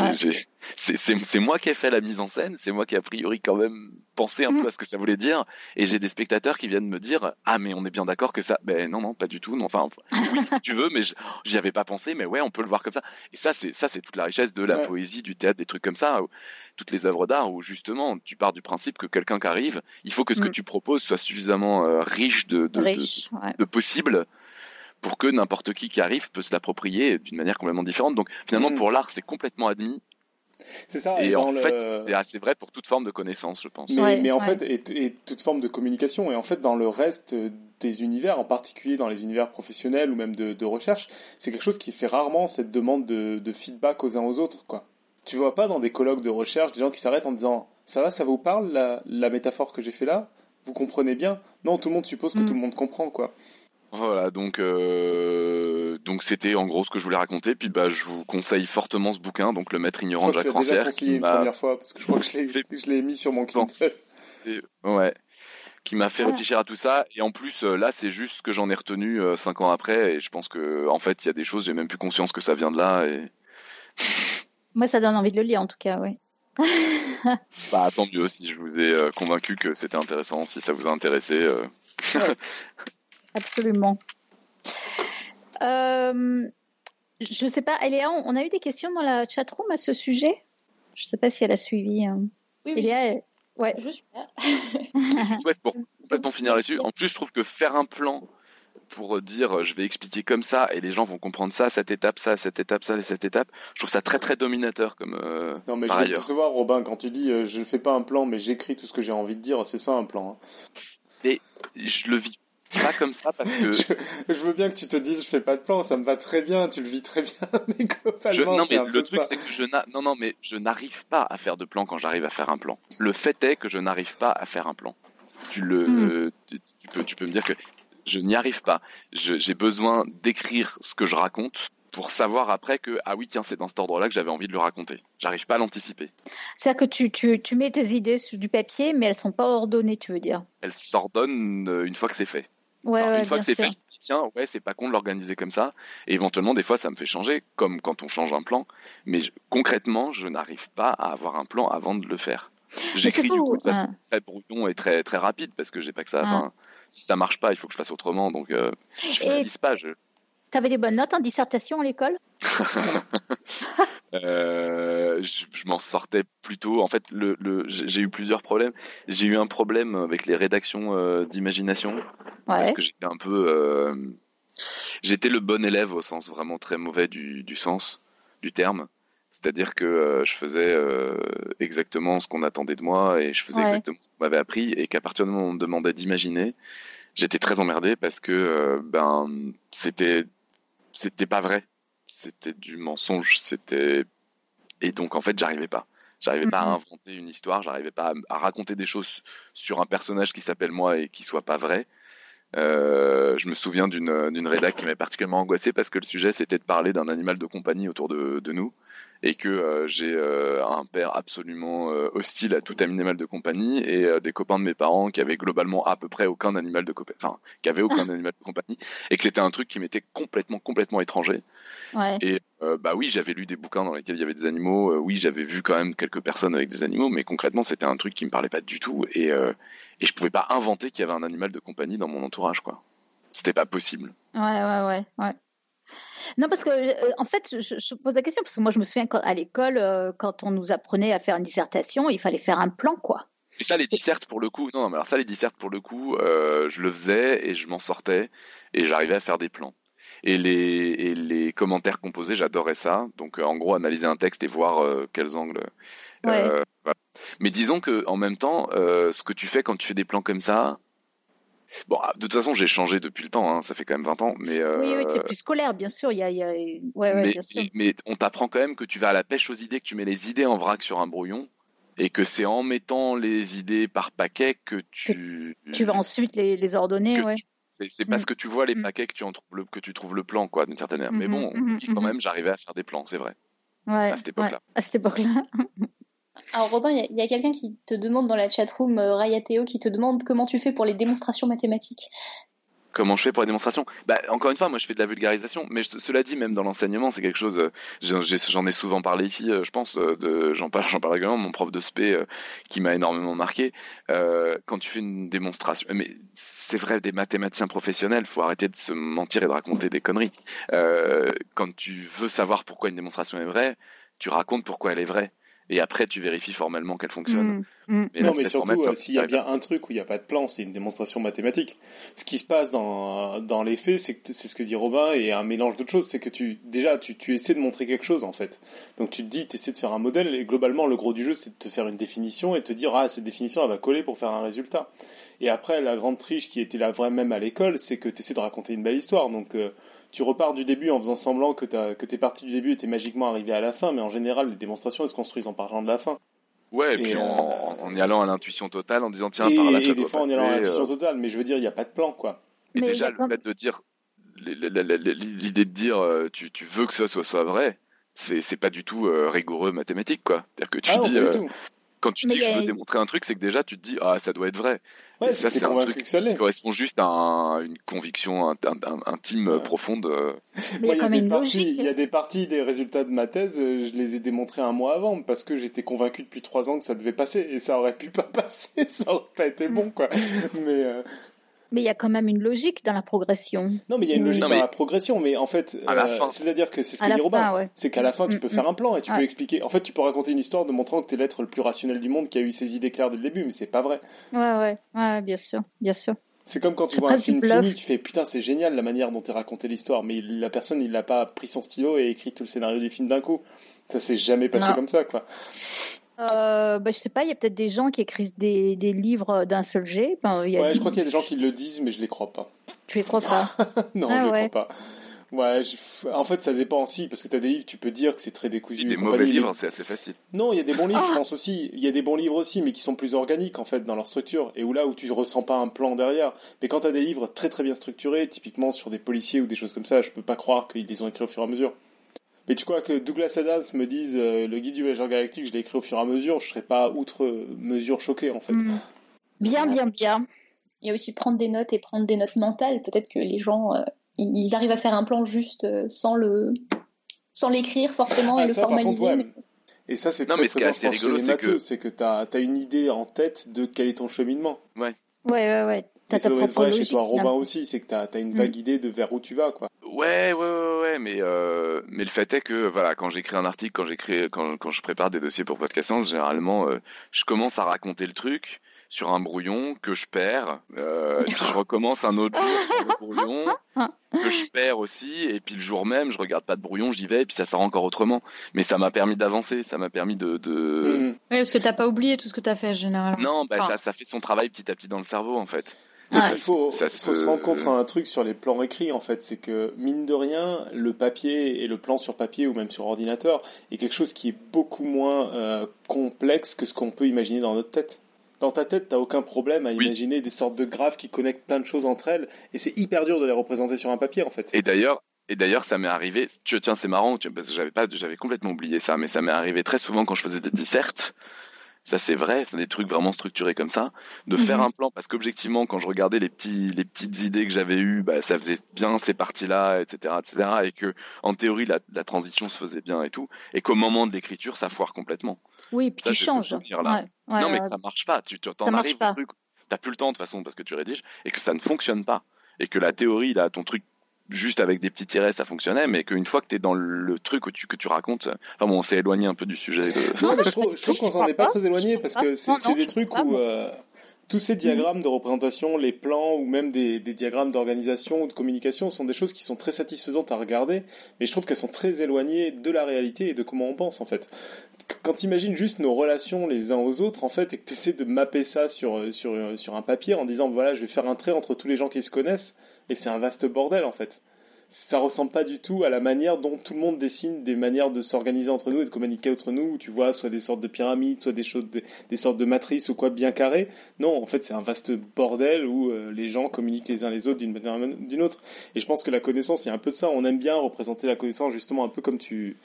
c'est moi qui ai fait la mise en scène, c'est moi qui a priori quand même pensé un peu mhm. à ce que ça voulait dire, et j'ai des spectateurs qui viennent me dire, ah mais on est bien d'accord que ça, ben non non pas du tout, non enfin oui si tu veux, mais j'y avais pas pensé, mais ouais on peut le voir comme ça. Et ça c'est ça c'est toute la richesse de la poésie, du théâtre, des trucs comme ça, toutes les œuvres d'art où justement tu pars du principe que quelqu'un qui arrive, il faut que ce que mm. tu proposes soit suffisamment euh, riche de, de, possible pour que n'importe qui qui arrive peut se l'approprier d'une manière complètement différente. Donc finalement mm. pour l'art c'est complètement admis. C'est ça. Et, en fait, c'est assez vrai pour toute forme de connaissance, je pense. Mais, en fait, et, toute forme de communication. Et en fait, dans le reste des univers, en particulier dans les univers professionnels ou même de, recherche, c'est quelque chose qui fait rarement cette demande de, feedback aux uns aux autres, quoi. Tu vois pas dans des colloques de recherche des gens qui s'arrêtent en disant ça va, ça vous parle la, métaphore que j'ai fait là? Vous comprenez bien? Non, tout le monde suppose que mm. tout le monde comprend, quoi. Voilà, donc euh, donc c'était en gros ce que je voulais raconter. Puis bah je vous conseille fortement ce bouquin, donc Le Maître ignorant de Jacques Rancière. Je l'ai une première fois parce que je crois que je l'ai mis sur mon compte. Ouais, qui m'a fait réfléchir à tout ça. Et en plus, euh, là, c'est juste ce que j'en ai retenu euh, cinq ans après. Et je pense que, en fait, il y a des choses, j'ai même plus conscience que ça vient de là. Et... Moi, ça donne envie de le lire, en tout cas, oui. bah, tant mieux si je vous ai convaincu que c'était intéressant, si ça vous a intéressé. Absolument. Euh, Je sais pas, Eléa, on a eu des questions dans la chatroom à ce sujet? Je sais pas si elle a suivi. hein. Oui, oui, Eléa, elle- ouais. je suis là. Ouais, pour complètement finir là-dessus. En plus, je trouve que faire un plan pour dire euh, je vais expliquer comme ça et les gens vont comprendre ça, cette étape, ça, cette étape, ça et cette étape, je trouve ça très très dominateur comme. euh, Non, mais Par je vais décevoir, Robin, quand tu dis euh, je fais pas un plan, mais j'écris tout ce que j'ai envie de dire, c'est ça un plan. hein. Je le vis pas comme ça parce que. Je, je veux bien que tu te dises je fais pas de plan, ça me va très bien, tu le vis très bien, mais globalement, Je- non mais un le peu truc c'est que je n'a- non non mais je n'arrive pas à faire de plan quand j'arrive à faire un plan. Le fait est que je n'arrive pas à faire un plan. Tu le Hmm. tu, tu peux tu peux me dire que je n'y arrive pas. Je- J'ai besoin d'écrire ce que je raconte pour savoir après que ah oui tiens c'est dans cet ordre-là que j'avais envie de le raconter. J'arrive pas à l'anticiper. C'est-à-dire que tu, tu, tu mets tes idées sur du papier, mais elles sont pas ordonnées, tu veux dire Elle s'ordonne euh, une fois que c'est fait. Ouais, Alors, ouais, une fois que c'est fait, tiens, ouais, c'est pas con de l'organiser comme ça. Et éventuellement, des fois, ça me fait changer, comme quand on change un plan. Mais je- concrètement, je n'arrive pas à avoir un plan avant de le faire. J'écris du coup de façon hein. très brouillon et très, très rapide parce que j'ai pas que ça. Ah. Enfin, si ça marche pas, il faut que je fasse autrement. Donc, euh, je Et- finalise pas. Je, T'avais des bonnes notes en dissertation à l'école? euh, je, je m'en sortais plutôt. En fait, le, le, j'ai eu plusieurs problèmes. J'ai eu un problème avec les rédactions euh, d'imagination. parce que j'étais un peu euh, j'étais le bon élève au sens vraiment très mauvais du, du sens du terme c'est-à-dire que je faisais exactement ce qu'on attendait de moi et je faisais Ouais. exactement ce qu'on m'avait appris et qu'à partir du moment où on me demandait d'imaginer j'étais très emmerdé parce que ben c'était c'était pas vrai c'était du mensonge c'était et donc en fait j'arrivais pas. J'arrivais pas à Mhm. inventer une histoire j'arrivais pas à, à raconter des choses sur un personnage qui s'appelle moi et qui soit pas vrai. Euh, je me souviens d'une d'une rédac qui m'avait particulièrement angoissé parce que le sujet c'était de parler d'un animal de compagnie autour de, de nous et que euh, j'ai euh, un père absolument euh, hostile à tout animal de compagnie et des copains de mes parents qui avaient globalement à peu près aucun animal de compagnie, enfin qui avaient aucun animal de compagnie et que c'était un truc qui m'était complètement complètement étranger Ouais. et euh, bah oui, j'avais lu des bouquins dans lesquels il y avait des animaux. euh, oui, j'avais vu quand même quelques personnes avec des animaux, mais concrètement, c'était un truc qui me parlait pas du tout. Et, euh, et je pouvais pas inventer qu'il y avait un animal de compagnie dans mon entourage, quoi. C'était pas possible. Ouais, ouais, ouais, ouais. Non, parce que, euh, en fait, je, je pose la question, parce que moi, je me souviens à l'école, euh, quand on nous apprenait à faire une dissertation, il fallait faire un plan, quoi. Et ça, les dissertes pour le coup, non, non, mais alors ça, les dissertes pour le coup, euh, je le faisais et je m'en sortais et j'arrivais à faire des plans. Et les, et les commentaires composés, j'adorais ça. Donc, en gros, analyser un texte et voir quels angles. Ouais. voilà. Mais disons que en même temps, ce que tu fais quand tu fais des plans comme ça, bon, ah, de toute façon, j'ai changé depuis le temps. hein, ça fait quand même 20 ans, mais euh, Oui, oui, c'est plus scolaire, bien sûr. Il y a, il y a- Ouais, ouais, mais, bien sûr. mais on t'apprend quand même que tu vas à la pêche aux idées, que tu mets les idées en vrac sur un brouillon, et que c'est en mettant les idées par paquet que tu. Tu vas ensuite les, les ordonner, que ouais. tu- C'est parce Mm. que tu vois les Mm. paquets que tu, en trouves le, que tu trouves le plan, quoi, d'une certaine manière. Mais Mhm, bon, on mhm, dit quand mhm. même, j'arrivais à faire des plans, c'est vrai. Ouais, à cette époque-là. ouais, à cette époque-là. Alors Robin, il y a- quelqu'un qui te demande dans la chatroom, euh, Raya Théo, qui te demande comment tu fais pour les démonstrations mathématiques. Comment je fais pour la démonstration bah, Encore une fois, moi je fais de la vulgarisation, mais cela dit, même dans l'enseignement, c'est quelque chose. euh, j'en ai souvent parlé ici, euh, je pense. euh, J'en parle, j'en parle régulièrement. de Mon prof de euh, qui m'a énormément marqué. Quand tu fais une démonstration, mais c'est vrai, des mathématiciens professionnels, faut arrêter de se mentir et de raconter des conneries. Quand tu veux savoir pourquoi une démonstration est vraie, tu racontes pourquoi elle est vraie, et après tu vérifies formellement qu'elle fonctionne. Mm, mm. Mais non, mais surtout, euh, s'il y a bien un truc où il n'y a pas de plan, c'est une démonstration mathématique. Ce qui se passe dans, dans les faits, c'est que c'est ce que dit Robin, et un mélange d'autres choses, c'est que tu déjà tu, tu essaies de montrer quelque chose en fait. Donc tu te dis, tu essaies de faire un modèle, et globalement le gros du jeu, c'est de te faire une définition et de te dire, ah, cette définition, elle va coller pour faire un résultat. Et après, la grande triche qui était la vraie même à l'école, c'est que tu essaies de raconter une belle histoire. Donc euh, tu repars du début en faisant semblant que, t'as- que t'es parti du début et t'es magiquement arrivé à la fin, mais en général, les démonstrations, elles se construisent en partant de la fin. Ouais, et, Et, puis euh, en, en y allant à l'intuition totale, en disant tiens, et, par là, et ça des doit fois, on est dans passer, l'intuition euh, totale, mais je veux dire, il n'y a pas de plan, quoi. Et Mais y déjà, le fait de dire, l'idée de dire, euh, tu, tu veux que ça soit, soit vrai, c'est c'est pas du tout euh, rigoureux mathématique, quoi. C'est-à-dire que tu ah non, dis, pas euh, du tout. Quand tu dis que je a- veux démontrer un truc, c'est que déjà tu te dis, ah, ça doit être vrai. Ouais, et ça, c'est un convaincu truc que ça l'est. qui correspond juste à un- une conviction int- int- intime, Ouais. profonde. y a des parties, il y a des parties des résultats de ma thèse, euh, je les ai démontrés un mois avant parce que j'étais convaincu depuis trois ans que ça devait passer et ça aurait pu pas passer, ça aurait pas été bon, quoi. Mais euh, Mais il y a quand même une logique dans la progression. Non, mais il y a une logique Non, dans mais- la progression, mais en fait, euh, c'est-à-dire que c'est ce que dit Robin. ouais. C'est qu'à la fin, tu Mm, peux mm, faire un plan et tu Ouais. peux expliquer. En fait, tu peux raconter une histoire de montrant que t'es l'être le plus rationnel du monde qui a eu ses idées claires dès le début, mais c'est pas vrai. Ouais, ouais, ouais, bien sûr, bien sûr. C'est comme quand tu vois un film fini, tu fais putain, c'est génial la manière dont t'es raconté l'histoire, mais la personne, il n'a pas pris son stylo et écrit tout le scénario du film d'un coup. Ça s'est jamais passé Non. comme ça, quoi. Euh, bah, je sais pas, il y a peut-être des gens qui écrivent des, des livres d'un seul jet. Ben, il y a Ouais, des- je crois qu'il y a des gens qui le disent, mais je les crois pas. Tu les crois pas non, Ah je les ouais. crois pas. Ouais, je- en fait, ça dépend aussi, parce que t'as des livres, tu peux dire que c'est très décousu. Des mauvais mais- livres, c'est assez facile. Non, il y a des bons livres, Ah. je pense aussi. Il y a des bons livres aussi, mais qui sont plus organiques en fait dans leur structure, et où là où tu ressens pas un plan derrière. Mais quand t'as des livres très très bien structurés, typiquement sur des policiers ou des choses comme ça, je peux pas croire qu'ils les ont écrits au fur et à mesure. Mais tu crois que Douglas Adams me dise euh, le guide du voyageur galactique, je l'ai écrit au fur et à mesure, je serais pas outre mesure choqué en fait. Hmm. Bien, bien, bien. Il y a aussi prendre des notes et prendre des notes mentales. Peut-être que les gens, euh, ils arrivent à faire un plan juste euh, sans le, sans l'écrire forcément Ah, et le contre, formaliser. ouais. mais- Et ça, c'est très mais ce présent, assez je pense, chez rigolo, les c'est que- que t'as as une idée en tête de quel est ton cheminement. Ouais, ouais, ouais. T'as ta propre vrai chez logique. toi, Robin aussi, c'est que t'as as une Mm. vague idée de vers où tu vas, quoi. Ouais, ouais, ouais, ouais, mais euh, mais le fait est que voilà, quand j'écris un article, quand j'écris, quand quand je prépare des dossiers pour Podcast Science, généralement, euh, je commence à raconter le truc sur un brouillon que je perds, euh, puis je recommence un autre jour sur le brouillon que je perds aussi, et puis le jour même, je regarde pas de brouillon, j'y vais, et puis ça sort encore autrement. Mais ça m'a permis d'avancer, ça m'a permis de, de... Mm. Oui, parce que t'as pas oublié tout ce que t'as fait généralement. non, bah, Enfin. ça, ça fait son travail petit à petit dans le cerveau en fait. Il faut, Ça faut se rendre compte d'un truc sur les plans écrits, en fait. C'est que, mine de rien, le papier et le plan sur papier ou même sur ordinateur est quelque chose qui est beaucoup moins euh, complexe que ce qu'on peut imaginer dans notre tête. Dans ta tête, t'as aucun problème à Oui. imaginer des sortes de graphes qui connectent plein de choses entre elles, et c'est hyper dur de les représenter sur un papier, en fait. Et d'ailleurs, et d'ailleurs, ça m'est arrivé. Tu, tiens, c'est marrant parce que j'avais pas, j'avais complètement oublié ça, mais ça m'est arrivé très souvent quand je faisais des dissertes. Ça c'est vrai, c'est des trucs vraiment structurés comme ça, de Mhm. faire un plan parce qu'objectivement, quand je regardais les petits, les petites idées que j'avais eues, bah, ça faisait bien ces parties-là, etc., etc., et que en théorie la, la transition se faisait bien et tout, et qu'au moment de l'écriture, ça foire complètement. Oui, puis Ça, tu changes. souvenir-là. Ouais, ouais, non, mais ouais. que ça marche pas. Tu tu- t'en arrives pas. au truc, t'as plus le temps de toute façon parce que tu rédiges, et que ça ne fonctionne pas, et que la théorie, là, ton truc juste avec des petits tirets, ça fonctionnait, mais qu'une fois que t'es dans le truc que tu, que tu racontes, enfin bon, on s'est éloigné un peu du sujet. De... Non, mais je trouve, qu'on s'en est pas très éloigné parce que c'est des trucs où euh, tous ces diagrammes de représentation, les plans ou même des, diagrammes d'organisation ou de communication sont des choses qui sont très satisfaisantes à regarder, mais je trouve qu'elles sont très éloignées de la réalité et de comment on pense en fait. Qu- Quand imagines juste nos relations les uns aux autres en fait et que tu essaies de mapper ça sur, sur, sur un papier en disant voilà je vais faire un trait entre tous les gens qui se connaissent et c'est un vaste bordel en fait ça ressemble pas du tout à la manière dont tout le monde dessine des manières de s'organiser entre nous et de communiquer entre nous, où tu vois soit des sortes de pyramides, soit des choses, des, sortes de matrices ou quoi bien carrées. Non, en fait, c'est un vaste bordel où euh, les gens communiquent les uns les autres d'une manière ou d'une autre. Et je pense que la connaissance, il y a un peu de ça. On aime bien représenter la connaissance justement un peu comme tu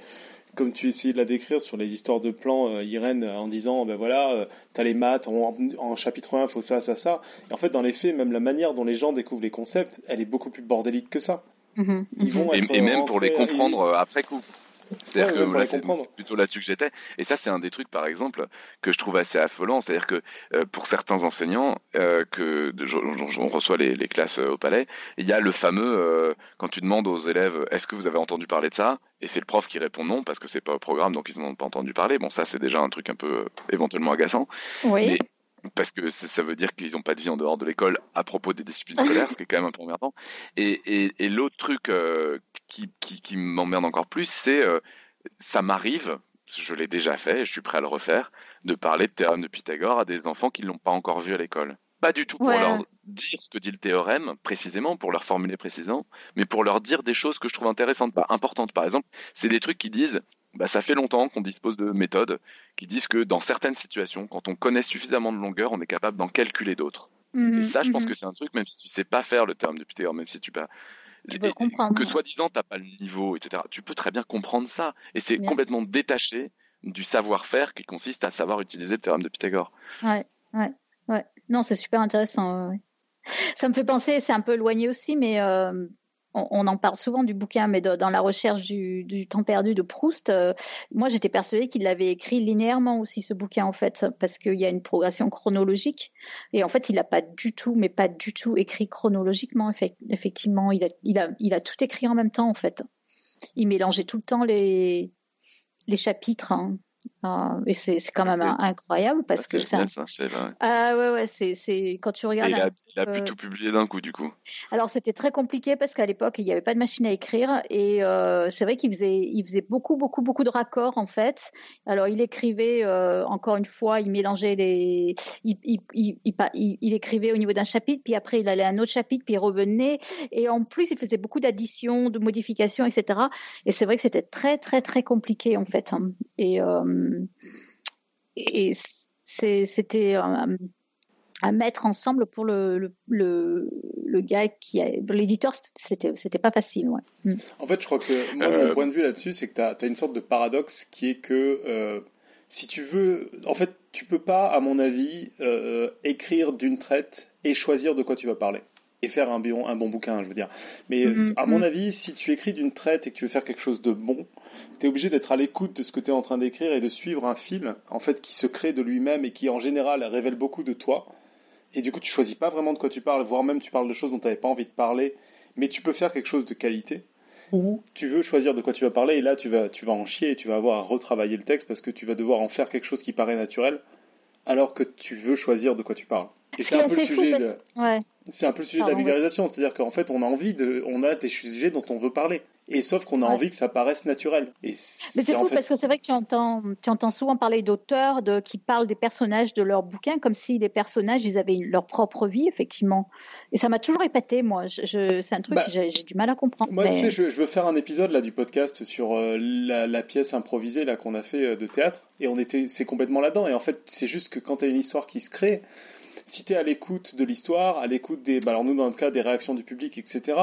comme tu essayais de la décrire sur les histoires de plans, euh, Irène, euh, en disant, ben voilà, euh, t'as les maths, en chapitre 1, faut ça, ça, ça. Et en fait, dans les faits, même la manière dont les gens découvrent les concepts, elle est beaucoup plus bordélique que ça. Mhm, Ils vont Et, être et même pour les comprendre euh, après coup. C'est-à-dire Ouais, que là, c'est plutôt là-dessus que j'étais. Et ça, c'est un des trucs, par exemple, que je trouve assez affolant. C'est-à-dire que euh, pour certains enseignants, euh, que de- je- je- on reçoit les, les classes euh, au palais, il y a le fameux euh, quand tu demandes aux élèves est-ce que vous avez entendu parler de ça? Et c'est le prof qui répond non parce que c'est pas au programme, donc ils n'en ont pas entendu parler. Bon, ça, c'est déjà un truc un peu euh, éventuellement agaçant. Oui. Mais- parce que ça veut dire qu'ils n'ont pas de vie en dehors de l'école à propos des disciplines scolaires, ce qui est quand même un peu emmerdant. Et, et, et l'autre truc euh, qui, qui, qui m'emmerde encore plus, c'est euh, ça m'arrive, je l'ai déjà fait, et je suis prêt à le refaire, de parler de théorème de Pythagore à des enfants qui ne l'ont pas encore vu à l'école. Pas du tout pour Ouais. leur dire ce que dit le théorème précisément, pour leur formuler précisément, mais pour leur dire des choses que je trouve intéressantes, pas importantes. Par exemple, c'est des trucs qui disent, bah, ça fait longtemps qu'on dispose de méthodes qui disent que dans certaines situations, quand on connaît suffisamment de longueur, on est capable d'en calculer d'autres. Mhm, Et ça, je pense mhm. que c'est un truc, même si tu sais pas faire le théorème de Pythagore, même si tu pas. Tu peux et- comprendre. Que soi-disant, t'as pas le niveau, etc. Tu peux très bien comprendre ça. Et c'est complètement détaché du savoir-faire qui consiste à savoir utiliser le théorème de Pythagore. Ouais, ouais, ouais. Non, c'est super intéressant. ouais. Ça me fait penser, c'est un peu éloigné aussi, mais euh, on, en parle souvent du bouquin, mais dans, la recherche du, temps perdu de Proust, euh, moi j'étais persuadée qu'il l'avait écrit linéairement aussi ce bouquin en fait, parce qu'il y a une progression chronologique. Et en fait, il n'a pas du tout, mais pas du tout écrit chronologiquement. Effect- effectivement, il a, tout écrit en même temps en fait. Il mélangeait tout le temps les les chapitres. hein. Et c'est quand même incroyable parce que c'est ah ouais ouais c'est quand tu regardes il a, il a pu euh, tout publier d'un coup, du coup. alors c'était très compliqué parce qu'à l'époque il n'y avait pas de machine à écrire et euh, c'est vrai qu'il faisait il faisait beaucoup beaucoup beaucoup de raccords en fait. Alors il écrivait euh, encore une fois, il mélangeait les il, il, il, il, écrivait au niveau d'un chapitre puis après il allait à un autre chapitre puis il revenait et en plus il faisait beaucoup d'additions, de modifications etc. Et c'est vrai que c'était très très très compliqué en fait. hein. Et euh, et c'est- c'était euh, à mettre ensemble pour le, le, le, le gars qui a l'éditeur c'était c'était pas facile ouais. Mm. En fait, je crois que moi, Euh, mon point de vue là-dessus, c'est que tu as, une sorte de paradoxe qui est que euh, si tu veux, en fait, tu peux pas, à mon avis, euh, écrire d'une traite et choisir de quoi tu vas parler. Et faire un bon, un bon bouquin, je veux dire. Mais Mhm, à mon mhm. avis, si tu écris d'une traite et que tu veux faire quelque chose de bon, tu es obligé d'être à l'écoute de ce que tu es en train d'écrire et de suivre un fil, en fait, qui se crée de lui-même et qui, en général, révèle beaucoup de toi. Et du coup, tu choisis pas vraiment de quoi tu parles, voire même tu parles de choses dont tu n'avais pas envie de parler, mais tu peux faire quelque chose de qualité. Ou tu veux choisir de quoi tu vas parler, et là, tu vas, tu vas en chier et tu vas avoir à retravailler le texte parce que tu vas devoir en faire quelque chose qui paraît naturel, alors que tu veux choisir de quoi tu parles. Et c'est un peu le fou sujet, parce- de- ouais c'est un peu le sujet de la ouais. vulgarisation, c'est-à-dire qu'en fait, on a envie de, on a des sujets dont on veut parler. Et sauf qu'on a Ouais. envie que ça paraisse naturel. Et Mais c'est fou fait, parce que c'est vrai que tu entends, tu entends souvent parler d'auteurs de, qui parlent des personnages de leurs bouquins comme si les personnages ils avaient leur propre vie, effectivement. Et ça m'a toujours épaté, moi. Je, je- c'est un truc Bah, que j'ai du mal à comprendre. Moi, mais- tu sais, je, je veux faire un épisode là du podcast sur euh, la, la pièce improvisée là qu'on a fait euh, de théâtre, et on était, c'est complètement là-dedans. Et en fait, c'est juste que quand t'as une histoire qui se crée, si t'es à l'écoute de l'histoire, à l'écoute des, bah alors nous dans notre cas des réactions du public, etc.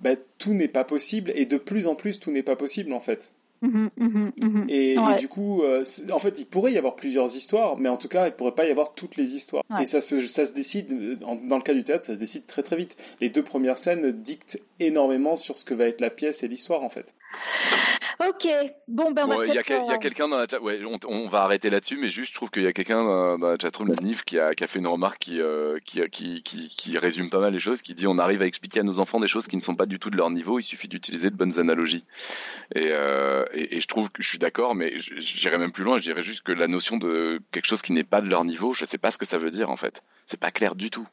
Bah, tout n'est pas possible, et de plus en plus tout n'est pas possible en fait. Mhm, mhm, mhm. Et, Ouais. et du coup, euh, en fait, il pourrait y avoir plusieurs histoires, mais en tout cas, il pourrait pas y avoir toutes les histoires. Ouais. Et ça se, ça se décide, euh, en- dans le cas du théâtre, ça se décide très très vite. Les deux premières scènes dictent énormément sur ce que va être la pièce et l'histoire, en fait. Ok, bon ben on Bon, va Il y a, quel- quelqu'un dans la chat. Ouais, on, on va arrêter là-dessus, mais juste, je trouve qu'il y a quelqu'un dans, dans la chatroom, la Nif, qui a, qui a fait une remarque qui, euh, qui, qui, qui, qui résume pas mal les choses, qui dit on arrive à expliquer à nos enfants des choses qui ne sont pas du tout de leur niveau, il suffit d'utiliser de bonnes analogies. Et, euh, et, et je trouve que je suis d'accord, mais j- j'irais même plus loin, je dirais juste que la notion de quelque chose qui n'est pas de leur niveau, je sais pas ce que ça veut dire en fait. C'est pas clair du tout.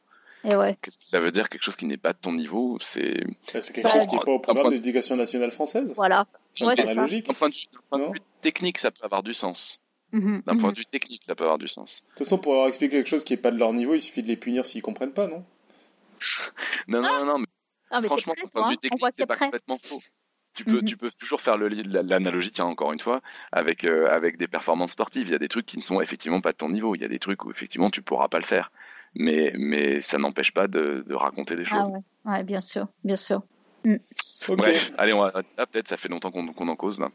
Et ouais. Qu'est-ce que ça veut dire quelque chose qui n'est pas de ton niveau C'est Bah, quelque Bah, chose qui n'est pas au programme point- de l'éducation nationale française. Voilà. Ouais, c'est logique. d'un point, de vue- d'un point de Non vue technique, ça peut avoir du sens. Mhm, D'un point mhm. de vue technique, ça peut avoir du sens. De toute façon, pour avoir expliqué quelque chose qui n'est pas de leur niveau, il suffit de les punir s'ils comprennent pas, non? Non, non, non, non, mais Ah, mais franchement, d'un point de hein? Vue voit technique, que c'est pas prêt. complètement faux. Tu peux, Mhm. tu peux toujours faire l'analogie, tiens, encore une fois, avec, euh, avec des performances sportives. Il y a des trucs qui ne sont effectivement pas de ton niveau. Il y a des trucs où effectivement tu pourras pas le faire. Mais, mais ça n'empêche pas de, de raconter des choses. Ah ouais. ouais, bien sûr, bien sûr. Ok. Bref, allez, on va, là, peut-être ça fait longtemps qu'on qu'on en cause là.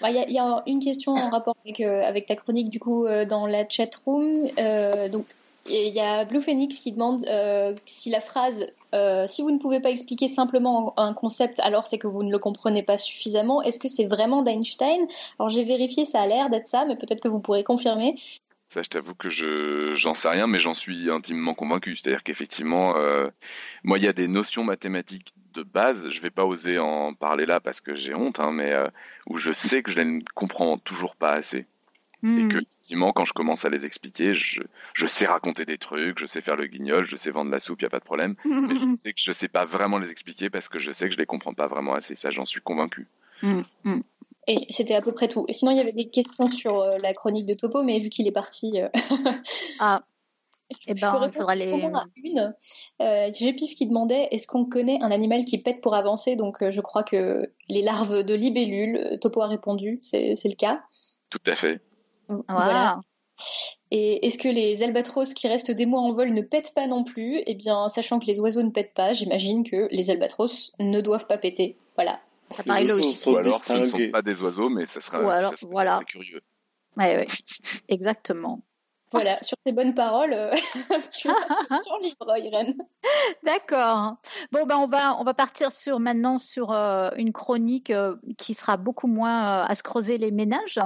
Bah, Il y, a- il y a une question en rapport avec, euh, avec ta chronique du coup euh, dans la chat room. Euh, donc il y a Blue Phoenix qui demande euh, si la phrase euh, si vous ne pouvez pas expliquer simplement un concept alors c'est que vous ne le comprenez pas suffisamment. Est-ce que c'est vraiment d'Einstein? Alors j'ai vérifié, ça a l'air d'être ça, mais peut-être que vous pourrez confirmer. Ça, je t'avoue que je j'en sais rien, mais j'en suis intimement convaincu. C'est-à-dire qu'effectivement, euh, moi, il y a des notions mathématiques de base. Je vais pas oser en parler là parce que j'ai honte, hein, mais où je sais que je ne comprends toujours pas assez. Et Mhm. que effectivement, quand je commence à les expliquer, je, je sais raconter des trucs, je sais faire le guignol, je sais vendre la soupe, y a pas de problème. Mais je sais que je sais pas vraiment les expliquer parce que je sais que je les comprends pas vraiment assez. Ça, j'en suis convaincu. Mhm, mhm. Et c'était à peu près tout. Et sinon il y avait des questions sur euh, la chronique de Topo, mais vu qu'il est parti. euh, Ah, eh Je ben, peux il répondre faudra les. à une. Euh, J'ai Pif qui demandait est-ce qu'on connaît un animal qui pète pour avancer? Donc euh, je crois que les larves de libellules, euh, Topo a répondu, c'est le cas. Tout à fait. Voilà. Voilà. Et est-ce que les albatros qui restent des mois en vol ne pètent pas non plus? Eh bien, sachant que les oiseaux ne pètent pas, j'imagine que les albatros ne doivent pas péter. Voilà. Ça paraît Les oiseaux logique. sont Ou alors, ce ne sont pas des oiseaux, mais ça serait, voilà. curieux. Ouais, ouais. Exactement. Voilà, sur tes bonnes paroles, euh, tu es sur livre, Irène. D'accord. Bon, ben on va on va partir sur maintenant sur euh, une chronique euh, qui sera beaucoup moins à se creuser les ménages,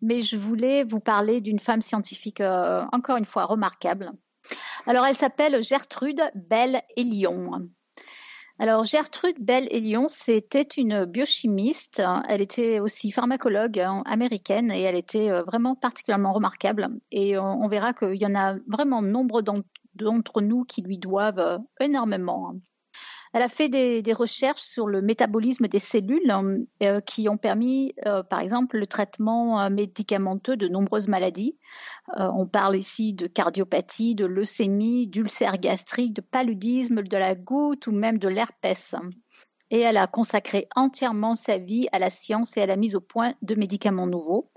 mais je voulais vous parler d'une femme scientifique encore une fois remarquable. Alors, elle s'appelle Gertrude Bell Elion. Alors, Gertrude Bell Elion, c'était une biochimiste. Elle était aussi pharmacologue hein, américaine et elle était euh, vraiment particulièrement remarquable. Et on verra qu'il y en a vraiment nombre d'entre nous qui lui doivent euh, énormément. Elle a fait des, recherches sur le métabolisme des cellules euh, qui ont permis, euh, par exemple, le traitement euh, médicamenteux de nombreuses maladies. on parle ici de cardiopathie, de leucémie, d'ulcère gastrique, de paludisme, de la goutte ou même de l'herpès et elle a consacré entièrement sa vie à la science et à la mise au point de médicaments nouveaux.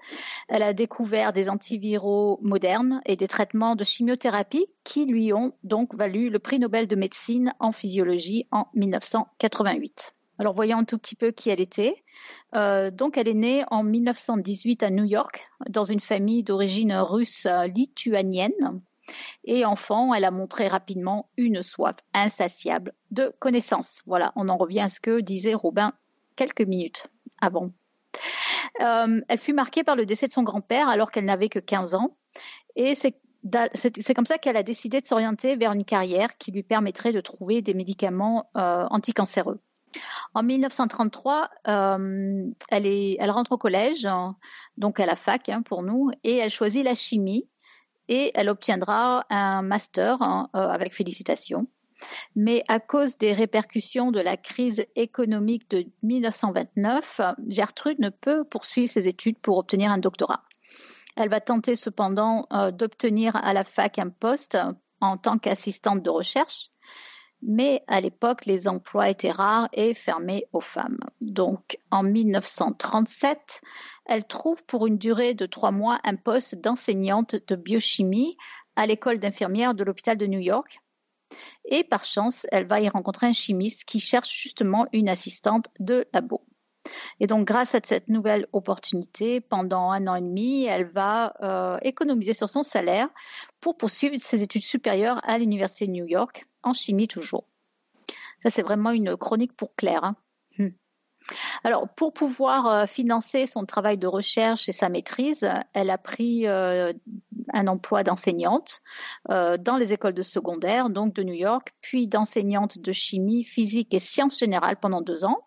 Elle a découvert des antiviraux modernes et des traitements de chimiothérapie qui lui ont donc valu le prix Nobel de médecine en physiologie en 1988. Alors voyons un tout petit peu qui elle était. Euh, donc elle est née en 1918 à New York dans une famille d'origine russe lituanienne. Et enfant, elle a montré rapidement une soif insatiable de connaissances. Voilà, on en revient à ce que disait Robin quelques minutes avant. Euh, elle fut marquée par le décès de son grand-père alors qu'elle n'avait que 15 ans. Et c'est comme ça qu'elle a décidé de s'orienter vers une carrière qui lui permettrait de trouver des médicaments euh, anticancéreux. En 1933, euh, elle, rentre au collège, donc à la fac hein, pour nous, et elle choisit la chimie et elle obtiendra un master euh, avec félicitations. Mais à cause des répercussions de la crise économique de 1929, Gertrude ne peut poursuivre ses études pour obtenir un doctorat. Elle va tenter cependant euh, d'obtenir à la fac un poste en tant qu'assistante de recherche, mais à l'époque, les emplois étaient rares et fermés aux femmes. Donc, en 1937, elle trouve pour une durée de trois mois un poste d'enseignante de biochimie à l'école d'infirmières de l'hôpital de New York. Et par chance, elle va y rencontrer un chimiste qui cherche justement une assistante de labo. Et donc, grâce à cette nouvelle opportunité, pendant un an et demi, elle va euh, économiser sur son salaire pour poursuivre ses études supérieures à l'Université de New York, en chimie toujours. Ça, c'est vraiment une chronique pour Claire. Hein. Hmm. Alors, pour pouvoir euh, financer son travail de recherche et sa maîtrise, elle a pris euh, un emploi d'enseignante euh, dans les écoles de secondaire, donc de New York, puis d'enseignante de chimie, physique et sciences générales pendant deux ans.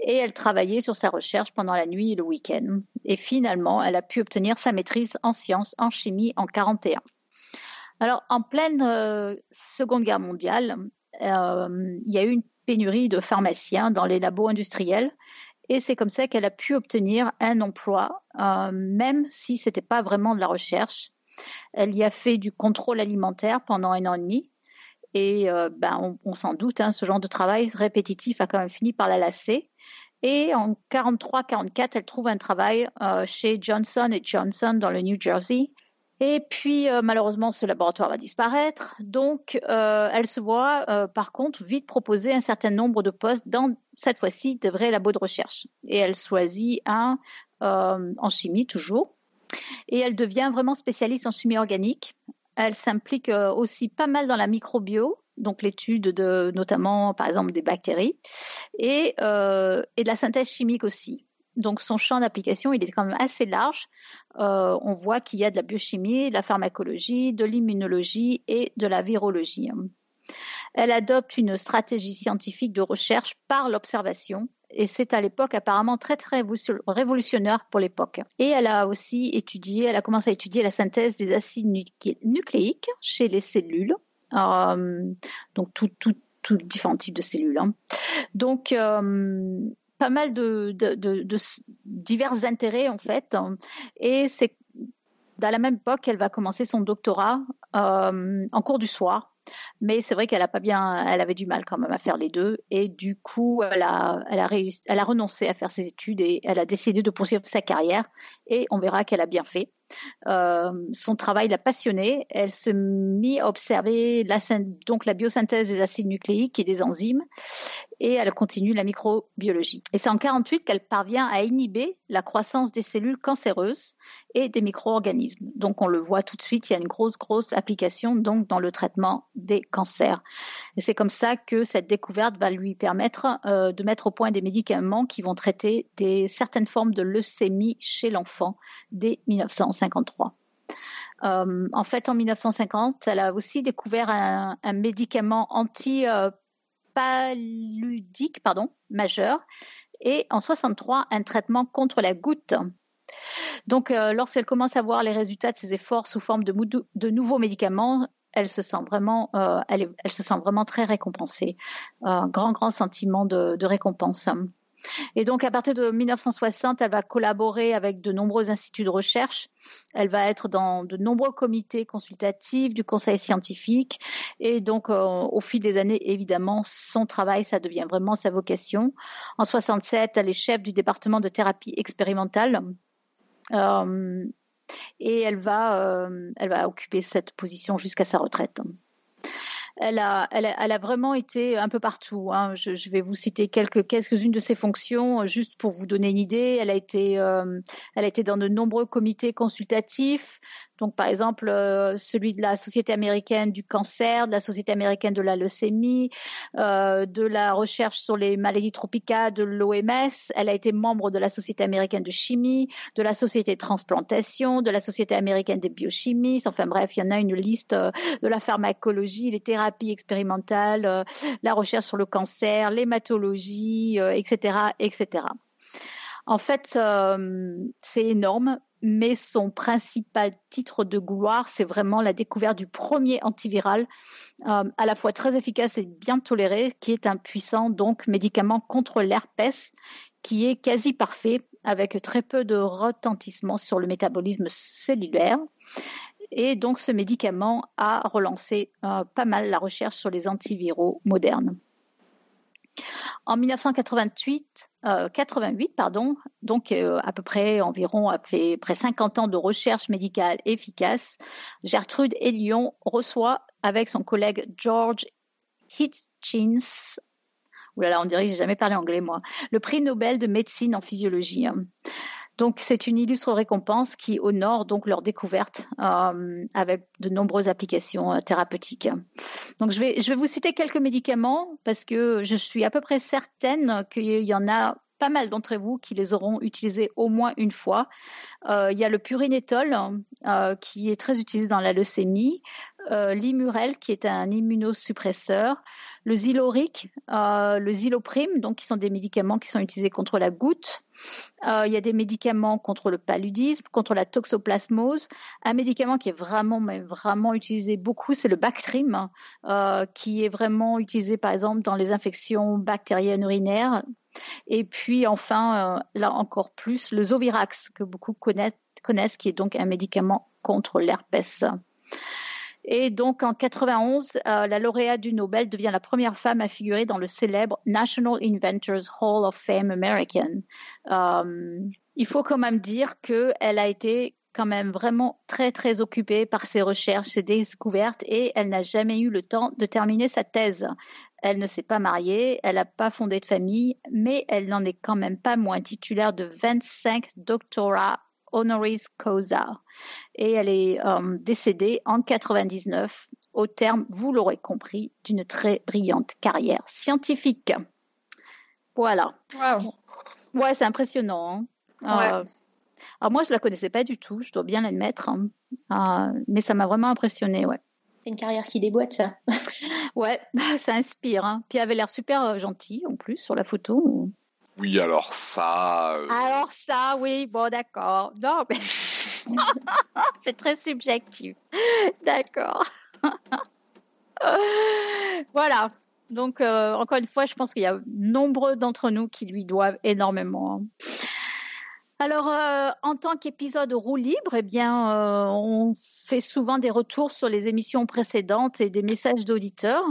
Et elle travaillait sur sa recherche pendant la nuit et le week-end. Et finalement, elle a pu obtenir sa maîtrise en sciences, en chimie en 41. Alors, en pleine Seconde Guerre mondiale, il y a eu une pénurie de pharmaciens dans les labos industriels. Et c'est comme ça qu'elle a pu obtenir un emploi, euh, même si ce n'était pas vraiment de la recherche. Elle y a fait du contrôle alimentaire pendant un an et demi. Et euh, ben, on, s'en doute, hein, ce genre de travail répétitif a quand même fini par la lasser. Et en 43-44, elle trouve un travail euh, chez Johnson Johnson dans le New Jersey et puis, euh, malheureusement, ce laboratoire va disparaître. Donc, euh, elle se voit, euh, par contre, vite proposer un certain nombre de postes dans, cette fois-ci, de vrais labos de recherche. Et elle choisit un en chimie, toujours. Et elle devient vraiment spécialiste en chimie organique. Elle s'implique aussi pas mal dans la microbio, donc l'étude de, notamment, par exemple, des bactéries, et, et de la synthèse chimique aussi. Donc son champ d'application, il est quand même assez large. Euh, on voit qu'il y a de la biochimie, de la pharmacologie, de l'immunologie et de la virologie. Elle adopte une stratégie scientifique de recherche par l'observation et c'est à l'époque apparemment très très révolutionnaire pour l'époque. Et elle a aussi étudié, elle a commencé à étudier la synthèse des acides nucléiques chez les cellules, euh, donc tout, tout, tout, différents types de cellules. Hein. Donc euh, pas mal de, divers intérêts en fait. Et c'est dans la même époque qu'elle va commencer son doctorat euh, en cours du soir. Mais c'est vrai qu'elle a pas bien, elle avait du mal quand même à faire les deux, et du coup, elle a, elle a elle a renoncé à faire ses études et elle a décidé de poursuivre sa carrière. Et on verra qu'elle a bien fait. Euh, son travail l'a passionnée. Elle se mit à observer la, donc la biosynthèse des acides nucléiques et des enzymes et elle continue la microbiologie. Et c'est en 48 qu'elle parvient à inhiber la croissance des cellules cancéreuses et des micro-organismes. Donc on le voit tout de suite, il y a une grosse grosse application donc dans le traitement des cancers. Et c'est comme ça que cette découverte va lui permettre euh, de mettre au point des médicaments qui vont traiter des certaines formes de leucémie chez l'enfant dès 1953. Euh, en fait, en 1950, elle a aussi découvert un, médicament anti paludique pardon, majeur et en 63 un traitement contre la goutte. Donc euh, lorsqu'elle commence à voir les résultats de ses efforts sous forme de, nouveaux médicaments, elle se sent vraiment, euh, elle, se sent vraiment très récompensée. Un grand, grand sentiment de récompense. Et donc, à partir de 1960, elle va collaborer avec de nombreux instituts de recherche. Elle va être dans de nombreux comités consultatifs du conseil scientifique. Et donc, euh, au fil des années, évidemment, son travail, ça devient vraiment sa vocation. En 67, elle est chef du département de thérapie expérimentale. Euh, et elle va, euh, elle va occuper cette position jusqu'à sa retraite elle a, elle a, vraiment été un peu partout. Hein. Je, vais vous citer quelques, quelques-unes de ses fonctions, euh, juste pour vous donner une idée. Elle a été, euh, elle a été dans de nombreux comités consultatifs, donc, par exemple, euh, celui de la Société américaine du cancer, de la Société américaine de la leucémie, euh, de la recherche sur les maladies tropicales de l'OMS. Elle a été membre de la Société américaine de chimie, de la Société de transplantation, de la Société américaine des biochimistes. Enfin bref, il y en a une liste euh, de la pharmacologie, les thérapies expérimentales, la recherche sur le cancer, l'hématologie, etc., etc. En fait, c'est énorme mais son principal titre de gloire, c'est vraiment la découverte du premier antiviral, euh, à la fois très efficace et bien toléré, qui est un puissant donc médicament contre l'herpès, qui est quasi parfait, avec très peu de retentissement sur le métabolisme cellulaire. Et donc ce médicament a relancé euh, pas mal la recherche sur les antiviraux modernes. En 1988, euh, 88, pardon, donc euh, à peu près environ après près 50 ans de recherche médicale efficace, Gertrude Elion reçoit avec son collègue George Hitchins Oulala, on dirait que j'ai jamais parlé anglais moi. Le prix Nobel de médecine en physiologie. Donc, c'est une illustre récompense qui honore donc leur découverte euh, avec de nombreuses applications euh, thérapeutiques. Donc, je vais, je vais vous citer quelques médicaments parce que je suis à peu près certaine qu'il y en a pas mal d'entre vous qui les auront utilisés au moins une fois. Euh, il y a le purinétol qui est très utilisé dans la leucémie, euh, l'imurel qui est un immunosuppresseur, le zyloric, euh, le zyloprime, donc qui sont des médicaments qui sont utilisés contre la goutte. Euh, il y a des médicaments contre le paludisme, contre la toxoplasmose. Un médicament qui est vraiment, mais vraiment utilisé beaucoup, c'est le Bactrim, euh, qui est vraiment utilisé par exemple dans les infections bactériennes urinaires. Et puis enfin, là encore plus, le Zovirax, que beaucoup connaissent, connaissent, qui est donc un médicament contre l'herpès. Et donc en 91, euh, la lauréate du Nobel devient la première femme à figurer dans le célèbre National Inventors Hall of Fame American. Euh, il faut quand même dire qu'elle a été quand même vraiment très très occupée par ses recherches, ses découvertes et elle n'a jamais eu le temps de terminer sa thèse. Elle ne s'est pas mariée, elle n'a pas fondé de famille, mais elle n'en est quand même pas moins titulaire de 25 doctorats honoris causa. Et elle est euh, décédée en 99 au terme, vous l'aurez compris, d'une très brillante carrière scientifique. Voilà. Wow. Ouais, c'est impressionnant. Hein. Ouais. Euh, alors moi, je la connaissais pas du tout, je dois bien l'admettre, hein. euh, mais ça m'a vraiment impressionné, ouais. C'est une carrière qui déboîte, ça. Ouais, ça inspire. Hein. Puis elle avait l'air super gentille en plus sur la photo. Oui, alors ça. euh, Alors ça, oui, bon, d'accord. Non, mais c'est très subjectif. D'accord. voilà. Donc, euh, encore une fois, je pense qu'il y a nombreux d'entre nous qui lui doivent énormément. Alors, euh, en tant qu'épisode roue libre, eh bien, euh, on fait souvent des retours sur les émissions précédentes et des messages d'auditeurs.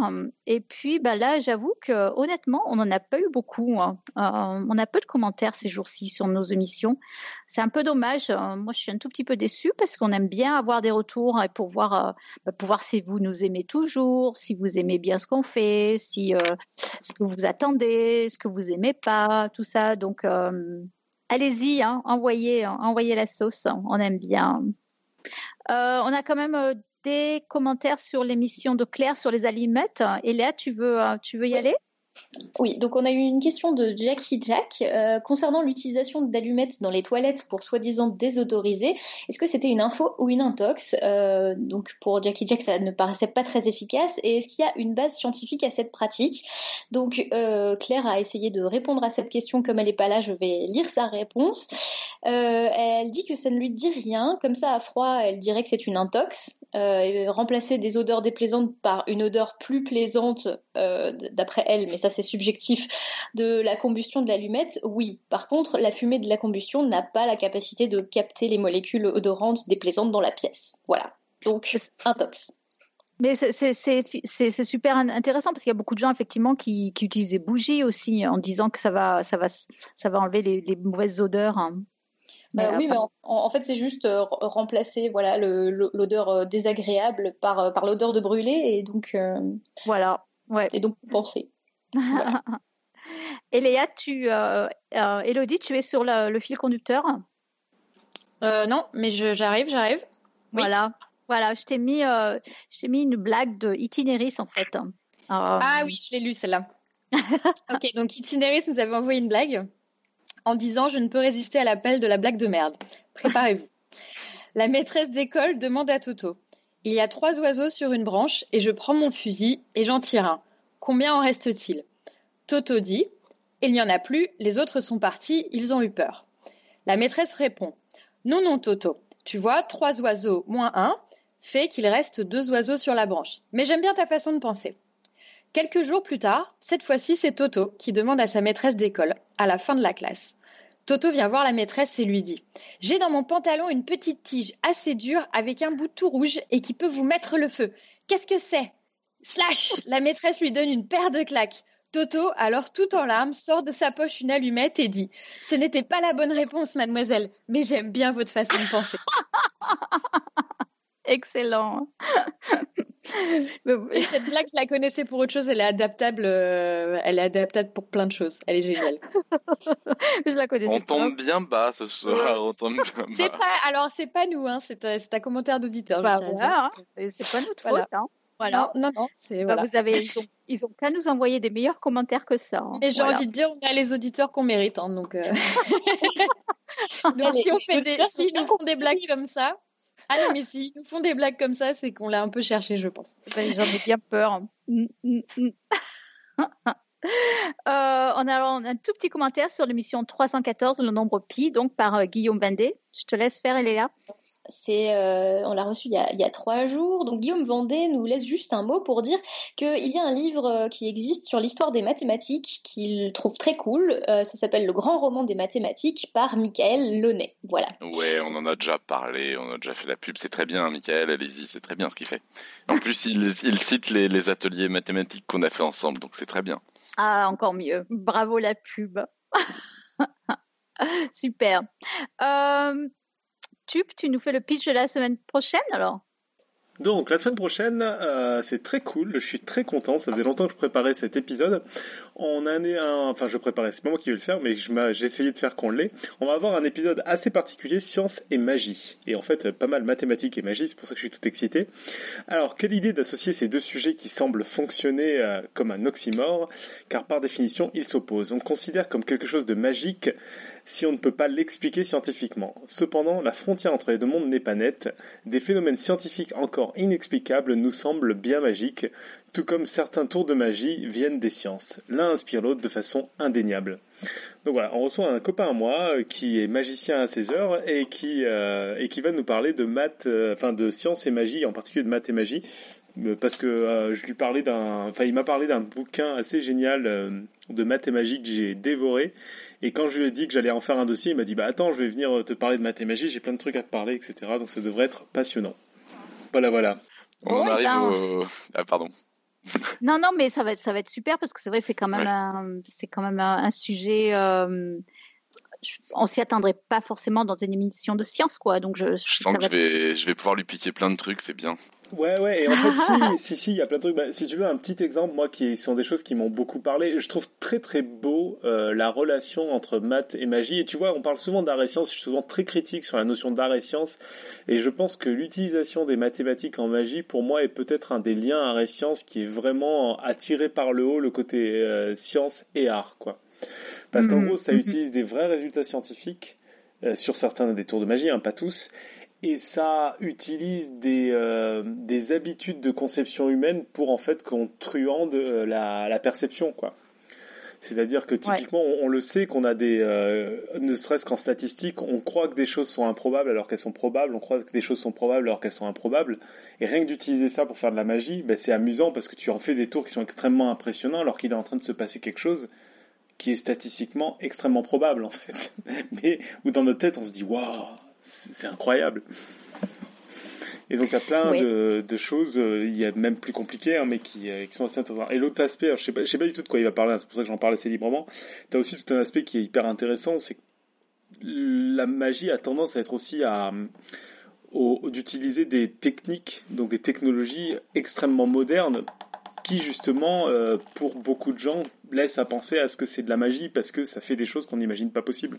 Et puis, bah, là, j'avoue que honnêtement, on n'en a pas eu beaucoup. hein. Euh, on a peu de commentaires ces jours-ci sur nos émissions. C'est un peu dommage. Moi, je suis un tout petit peu déçue parce qu'on aime bien avoir des retours et pour voir, bah, si vous nous aimez toujours, si vous aimez bien ce qu'on fait, si ce que vous attendez, ce que vous aimez pas, tout ça. Donc, allez-y, hein, envoyez, envoyez la sauce. On aime bien. Euh, on a quand même euh, des commentaires sur l'émission de Claire sur les allumettes. Et tu veux, euh, tu veux y aller? Oui, donc on a eu une question de Jackie Jack euh, concernant l'utilisation d'allumettes dans les toilettes pour soi-disant désodoriser. Est-ce que c'était une info ou une intox? Euh, Donc pour Jackie Jack, ça ne paraissait pas très efficace. Et est-ce qu'il y a une base scientifique à cette pratique? Donc euh, Claire a essayé de répondre à cette question. Comme elle n'est pas là, je vais lire sa réponse. Elle dit que ça ne lui dit rien. Comme ça, à froid, elle dirait que c'est une intox. Remplacer des odeurs déplaisantes par une odeur plus plaisante, d'après elle, mais ça c'est subjectif, de la combustion de l'allumette, oui. Par contre, la fumée de la combustion n'a pas la capacité de capter les molécules odorantes déplaisantes dans la pièce. Voilà. Donc, intox. Mais c'est- super in- intéressant parce qu'il y a beaucoup de gens effectivement qui, qui utilisent des bougies aussi en disant que ça va, ça va, ça va enlever les, les mauvaises odeurs. hein. Bah Mais, oui, mais en, en fait, c'est juste euh, remplacer voilà l'odeur euh, désagréable par, euh, par l'odeur de brûlé et donc, euh, Voilà. Ouais. et donc penser. Et Léa, tu, euh, euh, Elodie, tu es sur le, le fil conducteur? Euh, non, mais je- j'arrive, j'arrive. Oui. Voilà. Voilà, je t'ai mis, euh, je t'ai mis une blague de Itinéris en fait. Euh, Ah oui, je l'ai lu celle-là. ok, donc Itinéris nous avait envoyé une blague en disant Je ne peux résister à l'appel de la blague de merde. Préparez-vous. la maîtresse d'école demande à Toto Il y a trois oiseaux sur une branche et je prends mon fusil et j'en tire un. Combien en reste-t-il? Toto dit Il n'y en a plus, les autres sont partis, ils ont eu peur. La maîtresse répond Non, non, Toto. Tu vois, trois oiseaux moins un fait qu'il reste deux oiseaux sur la branche. Mais j'aime bien ta façon de penser. Quelques jours plus tard, cette fois-ci, c'est Toto qui demande à sa maîtresse d'école, à la fin de la classe. Toto vient voir la maîtresse et lui dit J'ai dans mon pantalon une petite tige assez dure avec un bout tout rouge et qui peut vous mettre le feu. Qu'est-ce que c'est? Slash La maîtresse lui donne une paire de claques. Toto, alors tout en larmes, sort de sa poche une allumette et dit Ce n'était pas la bonne réponse, mademoiselle, mais j'aime bien votre façon de penser. Excellent. Et cette blague, je la connaissais pour autre chose, elle est adaptable, euh, elle est adaptable pour plein de choses. Elle est géniale. je la connaissais On pas. tombe bien bas ce soir, on tombe bien C'est bas. pas, alors c'est pas nous, hein, c'est un, c'est un commentaire d'auditeur. je Bah, tiens à dire. voilà, hein. Et c'est pas notre Voilà. faute. hein. Voilà. Non, non, non, c'est Bah, voilà. vous avez, ils ont, ils ont qu'à nous envoyer des meilleurs commentaires que ça. hein. Et j'ai Voilà. envie de dire, on a les auditeurs qu'on mérite, hein, donc. euh, donc, si on fait des, s'ils nous font des blagues comme ça, ah non, mais s'ils nous font des blagues comme ça, c'est qu'on l'a un peu cherché, je pense. Ben, J'en ai bien peur. Euh, on, a, un tout petit commentaire sur l'émission 314, le nombre pi, donc par euh, Guillaume Bandé. Je te laisse faire, Eléa. C'est, euh, on l'a reçu il y, a, il y a trois jours. Donc Guillaume Vendée nous laisse juste un mot pour dire qu'il y a un livre qui existe sur l'histoire des mathématiques qu'il trouve très cool. Euh, ça s'appelle Le grand roman des mathématiques par Michael Launay. Voilà. Ouais, on en a déjà parlé, on a déjà fait la pub, c'est très bien, Michael, allez-y, c'est très bien ce qu'il fait. En plus, il, il cite les, les ateliers mathématiques qu'on a fait ensemble, donc c'est très bien. Ah, encore mieux. Bravo la pub. Super. Euh, Tup, tu nous fais le pitch de la semaine prochaine alors? Donc la semaine prochaine, euh, c'est très cool, je suis très content, ça faisait longtemps que je préparais cet épisode. On a un, enfin je préparais, c'est pas moi qui vais le faire, mais j'ai essayé de faire qu'on l'ait. On va avoir un épisode assez particulier, science et magie. Et en fait, pas mal mathématiques et magie, c'est pour ça que je suis tout excité. Alors, quelle idée d'associer ces deux sujets qui semblent fonctionner euh, comme un oxymore, car par définition, ils s'opposent. On considère comme quelque chose de magique si on ne peut pas l'expliquer scientifiquement. Cependant, la frontière entre les deux mondes n'est pas nette. Des phénomènes scientifiques encore inexplicables nous semblent bien magiques, tout comme certains tours de magie viennent des sciences. L'un inspire l'autre de façon indéniable. Donc voilà, on reçoit un copain à moi euh, qui est magicien à ses heures et qui, euh, et qui va nous parler de maths, euh, enfin de sciences et magie, en particulier de maths et magie, parce que je lui parlais d'un, enfin il m'a parlé d'un bouquin assez génial de maths et magie que j'ai dévoré. Et quand je lui ai dit que j'allais en faire un dossier, il m'a dit bah attends, je vais venir te parler de maths et magie, j'ai plein de trucs à te parler, etc. Donc ça devrait être passionnant. Voilà, voilà. On en Ouais, arrive ben, au. Ah, pardon. Non, non, mais ça va être, ça va être super parce que c'est vrai, c'est quand même Ouais. un, c'est quand même un, un sujet. euh, je- on s'y attendrait pas forcément dans une émission de science, quoi. Donc je, Je ça sens que je vais, je vais pouvoir lui piquer plein de trucs, c'est bien. Ouais, ouais, et en fait, si, si, si, il y a plein de trucs. Bah, si tu veux un petit exemple, moi, qui sont des choses qui m'ont beaucoup parlé, je trouve très, très beau euh, la relation entre maths et magie. Et tu vois, on parle souvent d'art et science, je suis souvent très critique sur la notion d'art et science, et je pense que l'utilisation des mathématiques en magie, pour moi, est peut-être un des liens art et science qui est vraiment attiré par le haut le côté euh, science et art, quoi. Parce qu'en Mhm, gros, ça mhm. utilise des vrais résultats scientifiques euh, sur certains des tours de magie, hein, pas tous, et ça utilise des, euh, des habitudes de conception humaine pour en fait qu'on truande euh, la, la perception quoi. C'est-à-dire que typiquement, on, on le sait qu'on a des, euh, ne serait-ce qu'en statistique, on croit que des choses sont improbables alors qu'elles sont probables, on croit que des choses sont probables alors qu'elles sont improbables. Et rien que d'utiliser ça pour faire de la magie, ben, c'est amusant parce que tu en fais des tours qui sont extrêmement impressionnants alors qu'il est en train de se passer quelque chose qui est statistiquement extrêmement probable en fait. Mais où dans notre tête on se dit waouh, c'est incroyable. Et donc, il y a plein Oui. de, de choses, euh, il y a même plus compliquées, hein, mais qui, euh, qui sont assez intéressantes. Et l'autre aspect, alors, je sais je sais pas du tout de quoi il va parler, hein, c'est pour ça que j'en parle assez librement. Tu as aussi tout un aspect qui est hyper intéressant, c'est que la magie a tendance à être aussi à, d'utiliser des techniques, donc des technologies extrêmement modernes, qui justement, euh, pour beaucoup de gens, laissent à penser à ce que c'est de la magie parce que ça fait des choses qu'on n'imagine pas possibles.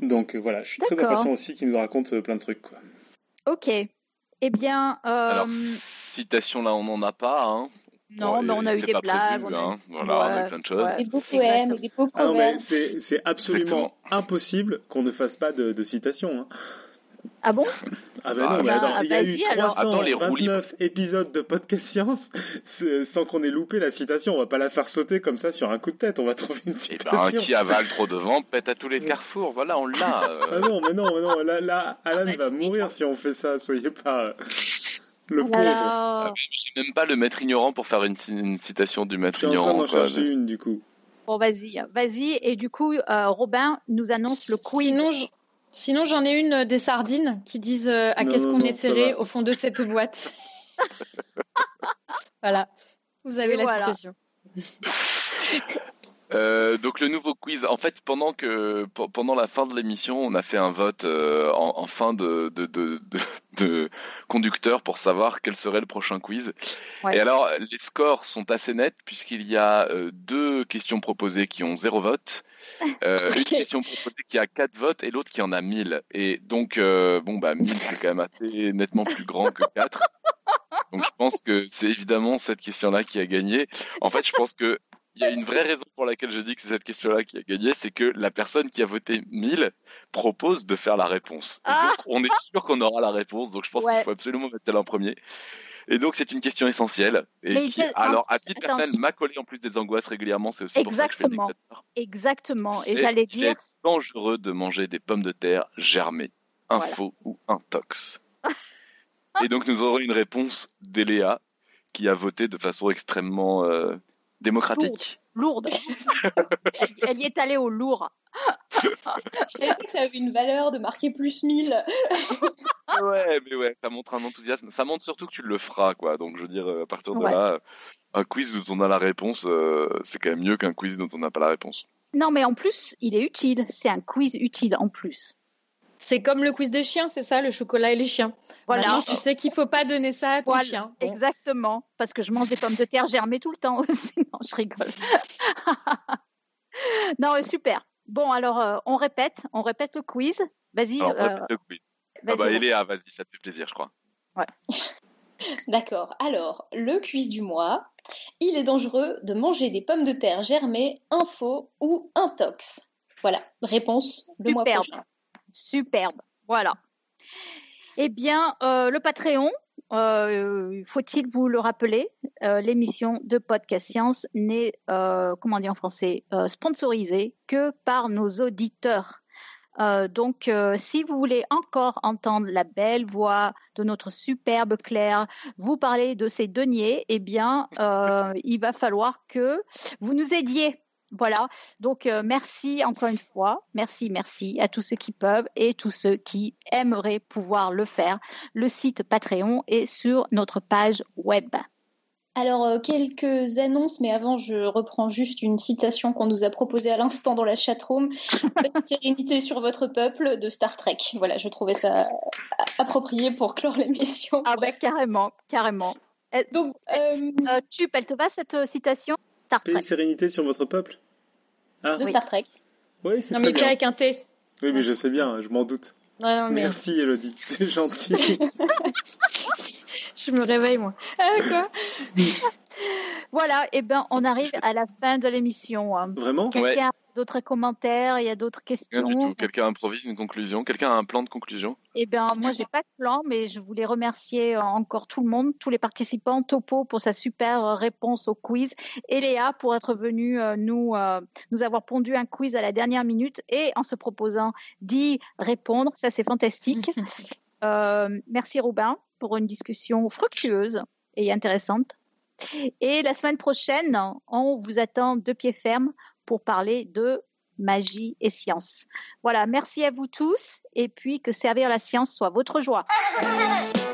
Donc euh, voilà, je suis très impatient aussi qu'il nous raconte euh, plein de trucs. Quoi. Ok. Eh bien, euh, Alors, citation là, on n'en a pas. Hein. non, mais on a eu c'est des blagues. prévu, on a eu- hein. Voilà, on a eu plein de choses. ouais. Des beaux poèmes, des beaux Ah non, mais proverbes. c'est, c'est absolument impossible qu'on ne fasse pas de, de citation. Hein. Ah bon? Ah ben Ah, non, mais bah, attends, il y a eu vas-y, alors. Attends, les roues 329 épisodes de Podcast Science sans qu'on ait loupé la citation. On va pas la faire sauter comme ça sur un coup de tête. On va trouver une Et ben, citation. qui avale trop devant, pète à tous les carrefours. Voilà, on l'a. euh. Ah non, mais non, mais non. Là, là Alan Ah bah va si. mourir si on fait ça. Soyez pas euh, le pauvre. Ah, Je sais même pas le maître ignorant pour faire une, ci- une citation du Je maître suis en train ignorant. d'en chercher une du coup. Bon, vas-y, vas-y. Et du coup, euh, Robin nous annonce le quiz. Sinon, je- Sinon, j'en ai une euh, des sardines qui disent euh, à qu'est-ce qu'on est serré au fond de cette boîte. voilà, vous avez Et la voilà. citation. Euh, donc le nouveau quiz, en fait, pendant que pe- pendant la fin de l'émission, on a fait un vote euh, en, en fin de, de, de, de, de conducteur pour savoir quel serait le prochain quiz. Ouais. Et alors, les scores sont assez nets puisqu'il y a euh, deux questions proposées qui ont zéro vote, euh, une Ok. question proposée qui a quatre votes et l'autre qui en a 1000. Et donc, euh, bon, bah 1000 c'est quand même assez nettement plus grand que 4. Donc je pense que c'est évidemment cette question-là qui a gagné. En fait, je pense que il y a une vraie raison pour laquelle je dis que c'est cette question-là qui a gagné, c'est que la personne qui a voté 1000 propose de faire la réponse. Ah donc, on est sûr qu'on aura la réponse, donc je pense Ouais. qu'il faut absolument mettre elle en premier. Et donc c'est une question essentielle. Et Mais qui, quel- alors à attends, titre personnel, m'a collé en plus des angoisses régulièrement, c'est aussi pour ça que je fais Exactement. Exactement. Et C'est- j'allais c'est dire, dangereux de manger des pommes de terre germées, Voilà. info ou intox. Et donc nous aurons une réponse d'Eléa qui a voté de façon extrêmement euh, démocratique. lourde. elle, elle y est allée au lourd. Je savais pas que ça avait une valeur de marquer plus 1000. Ouais, mais ouais, ça montre un enthousiasme. Ça montre surtout que tu le feras, quoi. Donc je veux dire, euh, à partir de Ouais. là, un quiz dont on a la réponse, euh, c'est quand même mieux qu'un quiz dont on n'a pas la réponse. Non, mais en plus, il est utile. C'est un quiz utile en plus. C'est comme le quiz des chiens, c'est ça, le chocolat et les chiens. Voilà. Maintenant, tu sais qu'il faut pas donner ça à ton Voilà, chien. Bon. Exactement. Parce que je mange des pommes de terre germées tout le temps aussi. Non, je rigole. non, mais super. Bon, alors, euh, on répète. On répète le quiz. Vas-y. Alors, euh, répète le quiz. Ah bah. Eléa, vas-y, ça te fait plaisir, je crois. D'accord. Alors, le quiz du mois. Il est dangereux de manger des pommes de terre germées, info ou intox. Voilà, réponse le mois Superbe. prochain. Superbe. Voilà. Eh bien, euh, le Patreon, euh, faut-il vous le rappeler, euh, l'émission de Podcast Science n'est, comment dire en français, sponsorisée que par nos auditeurs. Donc, si vous voulez encore entendre la belle voix de notre superbe Claire vous parler de ces deniers, eh bien, il va falloir que vous nous aidiez. Voilà, donc merci encore une fois, merci, merci à tous ceux qui peuvent et tous ceux qui aimeraient pouvoir le faire. Le site Patreon est sur notre page web. Alors, euh, quelques annonces, mais avant, je reprends juste une citation qu'on nous a proposée à l'instant dans la chatroom. sérénité sur votre peuple de Star Trek. Voilà, je trouvais ça approprié pour clore l'émission. Ah ben carrément, carrément. Donc, euh, euh, tu, elle te va cette citation? Star Trek. sérénité sur votre peuple ah. De Star Trek. Oui, c'est Non, mais avec un T. Oui, mais je sais bien, je m'en doute. Merci Elodie, c'est gentil. je me réveille moi. Ah, quoi Voilà, et eh ben on arrive à la fin de l'émission. Vraiment? Quelqu'un d'autres commentaires Il y a d'autres questions Quelqu'un improvise une conclusion Quelqu'un a un plan de conclusion Eh bien, moi, j'ai pas de plan, mais je voulais remercier euh, encore tout le monde, tous les participants, Topo pour sa super euh, réponse au quiz, et Léa pour être venue euh, nous, nous avoir pondu un quiz à la dernière minute et en se proposant d'y répondre. Ça, c'est fantastique. merci Robin pour une discussion fructueuse et intéressante. Et la semaine prochaine, on vous attend de pied ferme pour parler de magie et science. Voilà, merci à vous tous et puis que servir la science soit votre joie.